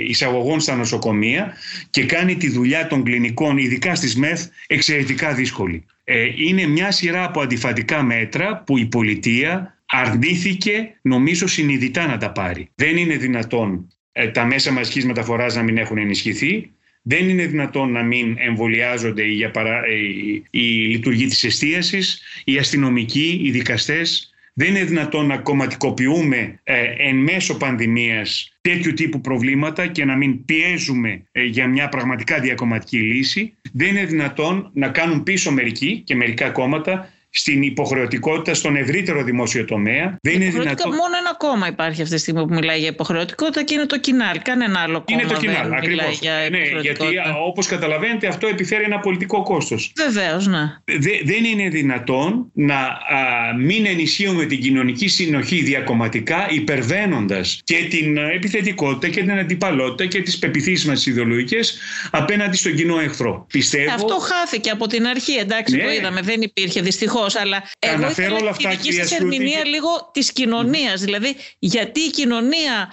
εισαγωγών στα νοσοκομεία και κάνει τη δουλειά των κλινικών, ειδικά στις ΜΕΘ, εξαιρετικά δύσκολη. Ε, είναι μια σειρά από αντιφατικά μέτρα που η πολιτεία αρνήθηκε νομίζω συνειδητά να τα πάρει. Δεν είναι δυνατόν ε, τα μέσα μαζικής μεταφοράς να μην έχουν ενισχυθεί. Δεν είναι δυνατόν να μην εμβολιάζονται για παρά, η, η λειτουργή της εστίασης, οι αστυνομικοί, οι δικαστές, Δεν είναι δυνατόν να κομματικοποιούμε ε, εν μέσω πανδημίας τέτοιου τύπου προβλήματα και να μην πιέζουμε ε, για μια πραγματικά διακομματική λύση. Δεν είναι δυνατόν να κάνουν πίσω μερικοί και μερικά κόμματα στην υποχρεωτικότητα στον ευρύτερο δημόσιο τομέα. Δεν είναι δυνατόν. Μόνο ένα κόμμα υπάρχει αυτή τη στιγμή που μιλάει για υποχρεωτικότητα και είναι το Κινάλ. Κανένα άλλο κόμμα. Είναι το Κινάλ, ακριβώς. Ναι, γιατί όπως καταλαβαίνετε αυτό επιφέρει ένα πολιτικό κόστος. Βεβαίως, ναι. δεν είναι δυνατόν να α, μην ενισχύουμε την κοινωνική συνοχή διακομματικά υπερβαίνοντας και την επιθετικότητα και την αντιπαλότητα και τις πεπιθήσεις μας ιδεολογικές απέναντι στον κοινό εχθρό. Πιστεύω... Αυτό χάθηκε από την αρχή, εντάξει, ναι. το είδαμε. Δεν υπήρχε δυστυχώς αλλά εγώ ήθελα όλα αυτά, τη δική σας ερμηνεία λίγο της κοινωνίας. Δηλαδή, γιατί η κοινωνία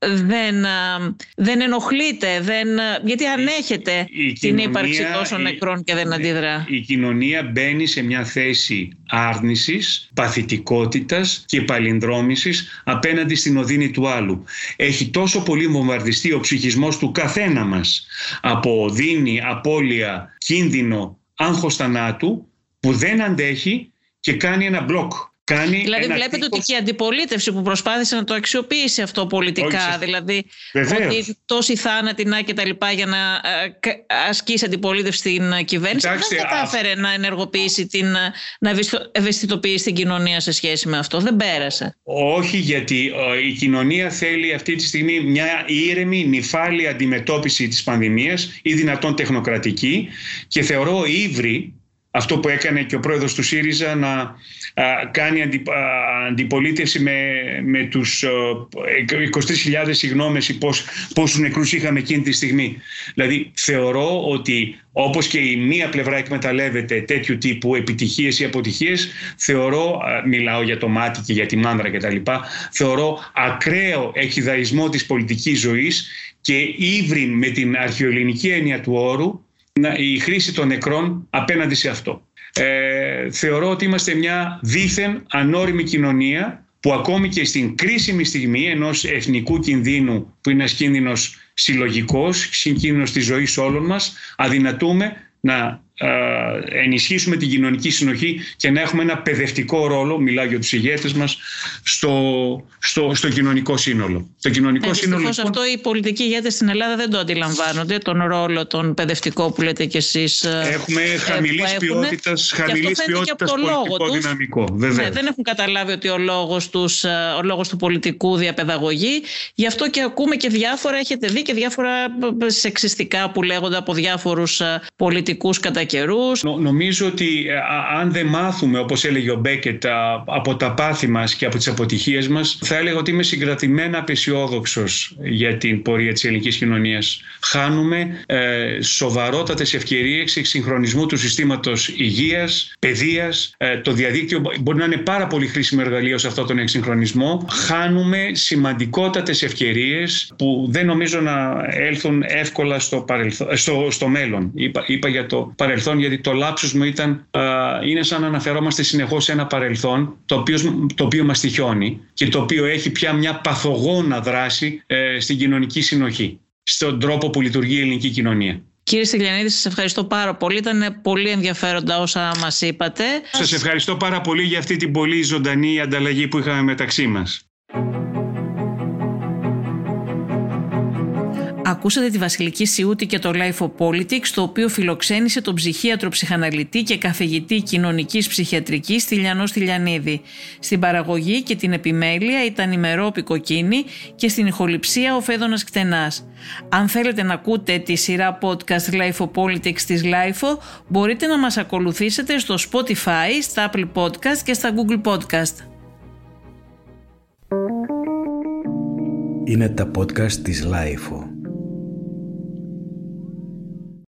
δεν, δεν ενοχλείται, δεν, γιατί ανέχεται την ύπαρξη τόσων νεκρών και δεν αντιδρά. Η, κοινωνία μπαίνει σε μια θέση άρνησης, παθητικότητας και παλινδρόμησης απέναντι στην οδύνη του άλλου. Έχει τόσο πολύ βομβαρδιστεί ο ψυχισμός του καθένα μας από οδύνη, απώλεια, κίνδυνο, άγχος θανάτου που δεν αντέχει και κάνει ένα μπλοκ. Κάνει δηλαδή βλέπετε ότι και η αντιπολίτευση που προσπάθησε να το αξιοποιήσει αυτό πολιτικά, δηλαδή Βεβαίως. ότι τόσοι θάνατοι να και τα λοιπά για να ε, ασκήσει αντιπολίτευση στην κυβέρνηση δεν κατάφερε να ενεργοποιήσει, την, να ευαισθητοποιήσει την κοινωνία σε σχέση με αυτό. Δεν πέρασε. Όχι γιατί η κοινωνία θέλει αυτή τη στιγμή μια ήρεμη, νυφάλια αντιμετώπιση της πανδημίας ή δυνατόν τεχνοκρατική και θεωρώ ύβρι αυτό που έκανε και ο πρόεδρος του ΣΥΡΙΖΑ να κάνει αντιπολίτευση με, με τους 23.000 συγγνώμες ή πώς, πόσους νεκρούς είχαμε εκείνη τη στιγμή. Δηλαδή θεωρώ ότι όπως και η μία πλευρά εκμεταλλεύεται τέτοιου τύπου επιτυχίες ή αποτυχίες, θεωρώ, μιλάω για το μάτι και για τη μάνδρα κτλ, θεωρώ ακραίο εκειδαϊσμό της πολιτικής ζωής και ύβριν με την αρχαιοελληνική έννοια του όρου η χρήση των νεκρών απέναντι σε αυτό. Ε, θεωρώ ότι είμαστε μια δίθεν ανώριμη κοινωνία που ακόμη και στην κρίσιμη στιγμή ενός εθνικού κινδύνου που είναι ένας κίνδυνος συλλογικός, κίνδυνος της ζωής όλων μας, αδυνατούμε να ε, ενισχύσουμε την κοινωνική συνοχή και να έχουμε ένα παιδευτικό ρόλο, μιλάω για τους ηγέτες μας, στο, στο, στο κοινωνικό σύνολο. Το κοινωνικό ε, σύνολο λοιπόν... αυτό οι πολιτικοί ηγέτες στην Ελλάδα δεν το αντιλαμβάνονται, τον ρόλο τον παιδευτικό που λέτε κι εσείς. Ε, έχουμε χαμηλής ποιότητας, χαμηλής ποιότητας πολιτικό τους. δυναμικό. Ναι, δεν έχουν καταλάβει ότι ο λόγος, τους, ο λόγος του πολιτικού διαπαιδαγωγή. Γι' αυτό και ακούμε και διάφορα, έχετε δει και διάφορα σεξιστικά που λέγονται από διάφορους πολιτικούς κατά νομίζω ότι ε, αν δεν μάθουμε, όπως έλεγε ο Μπέκετ, από τα πάθη μας και από τις αποτυχίες μας, θα έλεγα ότι είμαι συγκρατημένα απεσιόδοξος για την πορεία της ελληνικής κοινωνίας. Χάνουμε ε, σοβαρότατες ευκαιρίες εξυγχρονισμού του συστήματος υγείας, παιδείας. Ε, το διαδίκτυο μπορεί να είναι πάρα πολύ χρήσιμο εργαλείο σε αυτόν τον εξυγχρονισμό. Χάνουμε σημαντικότατες ευκαιρίες που δεν νομίζω να έλθουν εύκολα στο, στο, στο μέλλον. Είπα, είπα για το παρελθόν γιατί το λάψος μου ήταν, είναι σαν να αναφερόμαστε συνεχώς σε ένα παρελθόν το οποίος, το οποίο μας τυχιώνει και το οποίο έχει πια μια παθογόνα δράση ε, στην κοινωνική συνοχή, στον τρόπο που λειτουργεί η ελληνική κοινωνία. Κύριε Στυλιανίδη, σας ευχαριστώ πάρα πολύ. Ήταν πολύ ενδιαφέροντα όσα μας είπατε. Σας ευχαριστώ πάρα πολύ για αυτή την πολύ ζωντανή ανταλλαγή που είχαμε μεταξύ μας. Ακούσατε τη Βασιλική Σιούτη και το Life of Politics, το οποίο φιλοξένησε τον ψυχίατρο ψυχαναλυτή και καθηγητή κοινωνικής ψυχιατρικής Στυλιανό Στυλιανίδη. Στην παραγωγή και την επιμέλεια ήταν η Μερόπη Κοκκίνη και στην ηχοληψία ο Φέδωνας Κτενάς. Αν θέλετε να ακούτε τη σειρά podcast Life of Politics της Life μπορείτε να μας ακολουθήσετε στο Spotify, στα Apple Podcast και στα Google Podcast. Είναι τα podcast της Life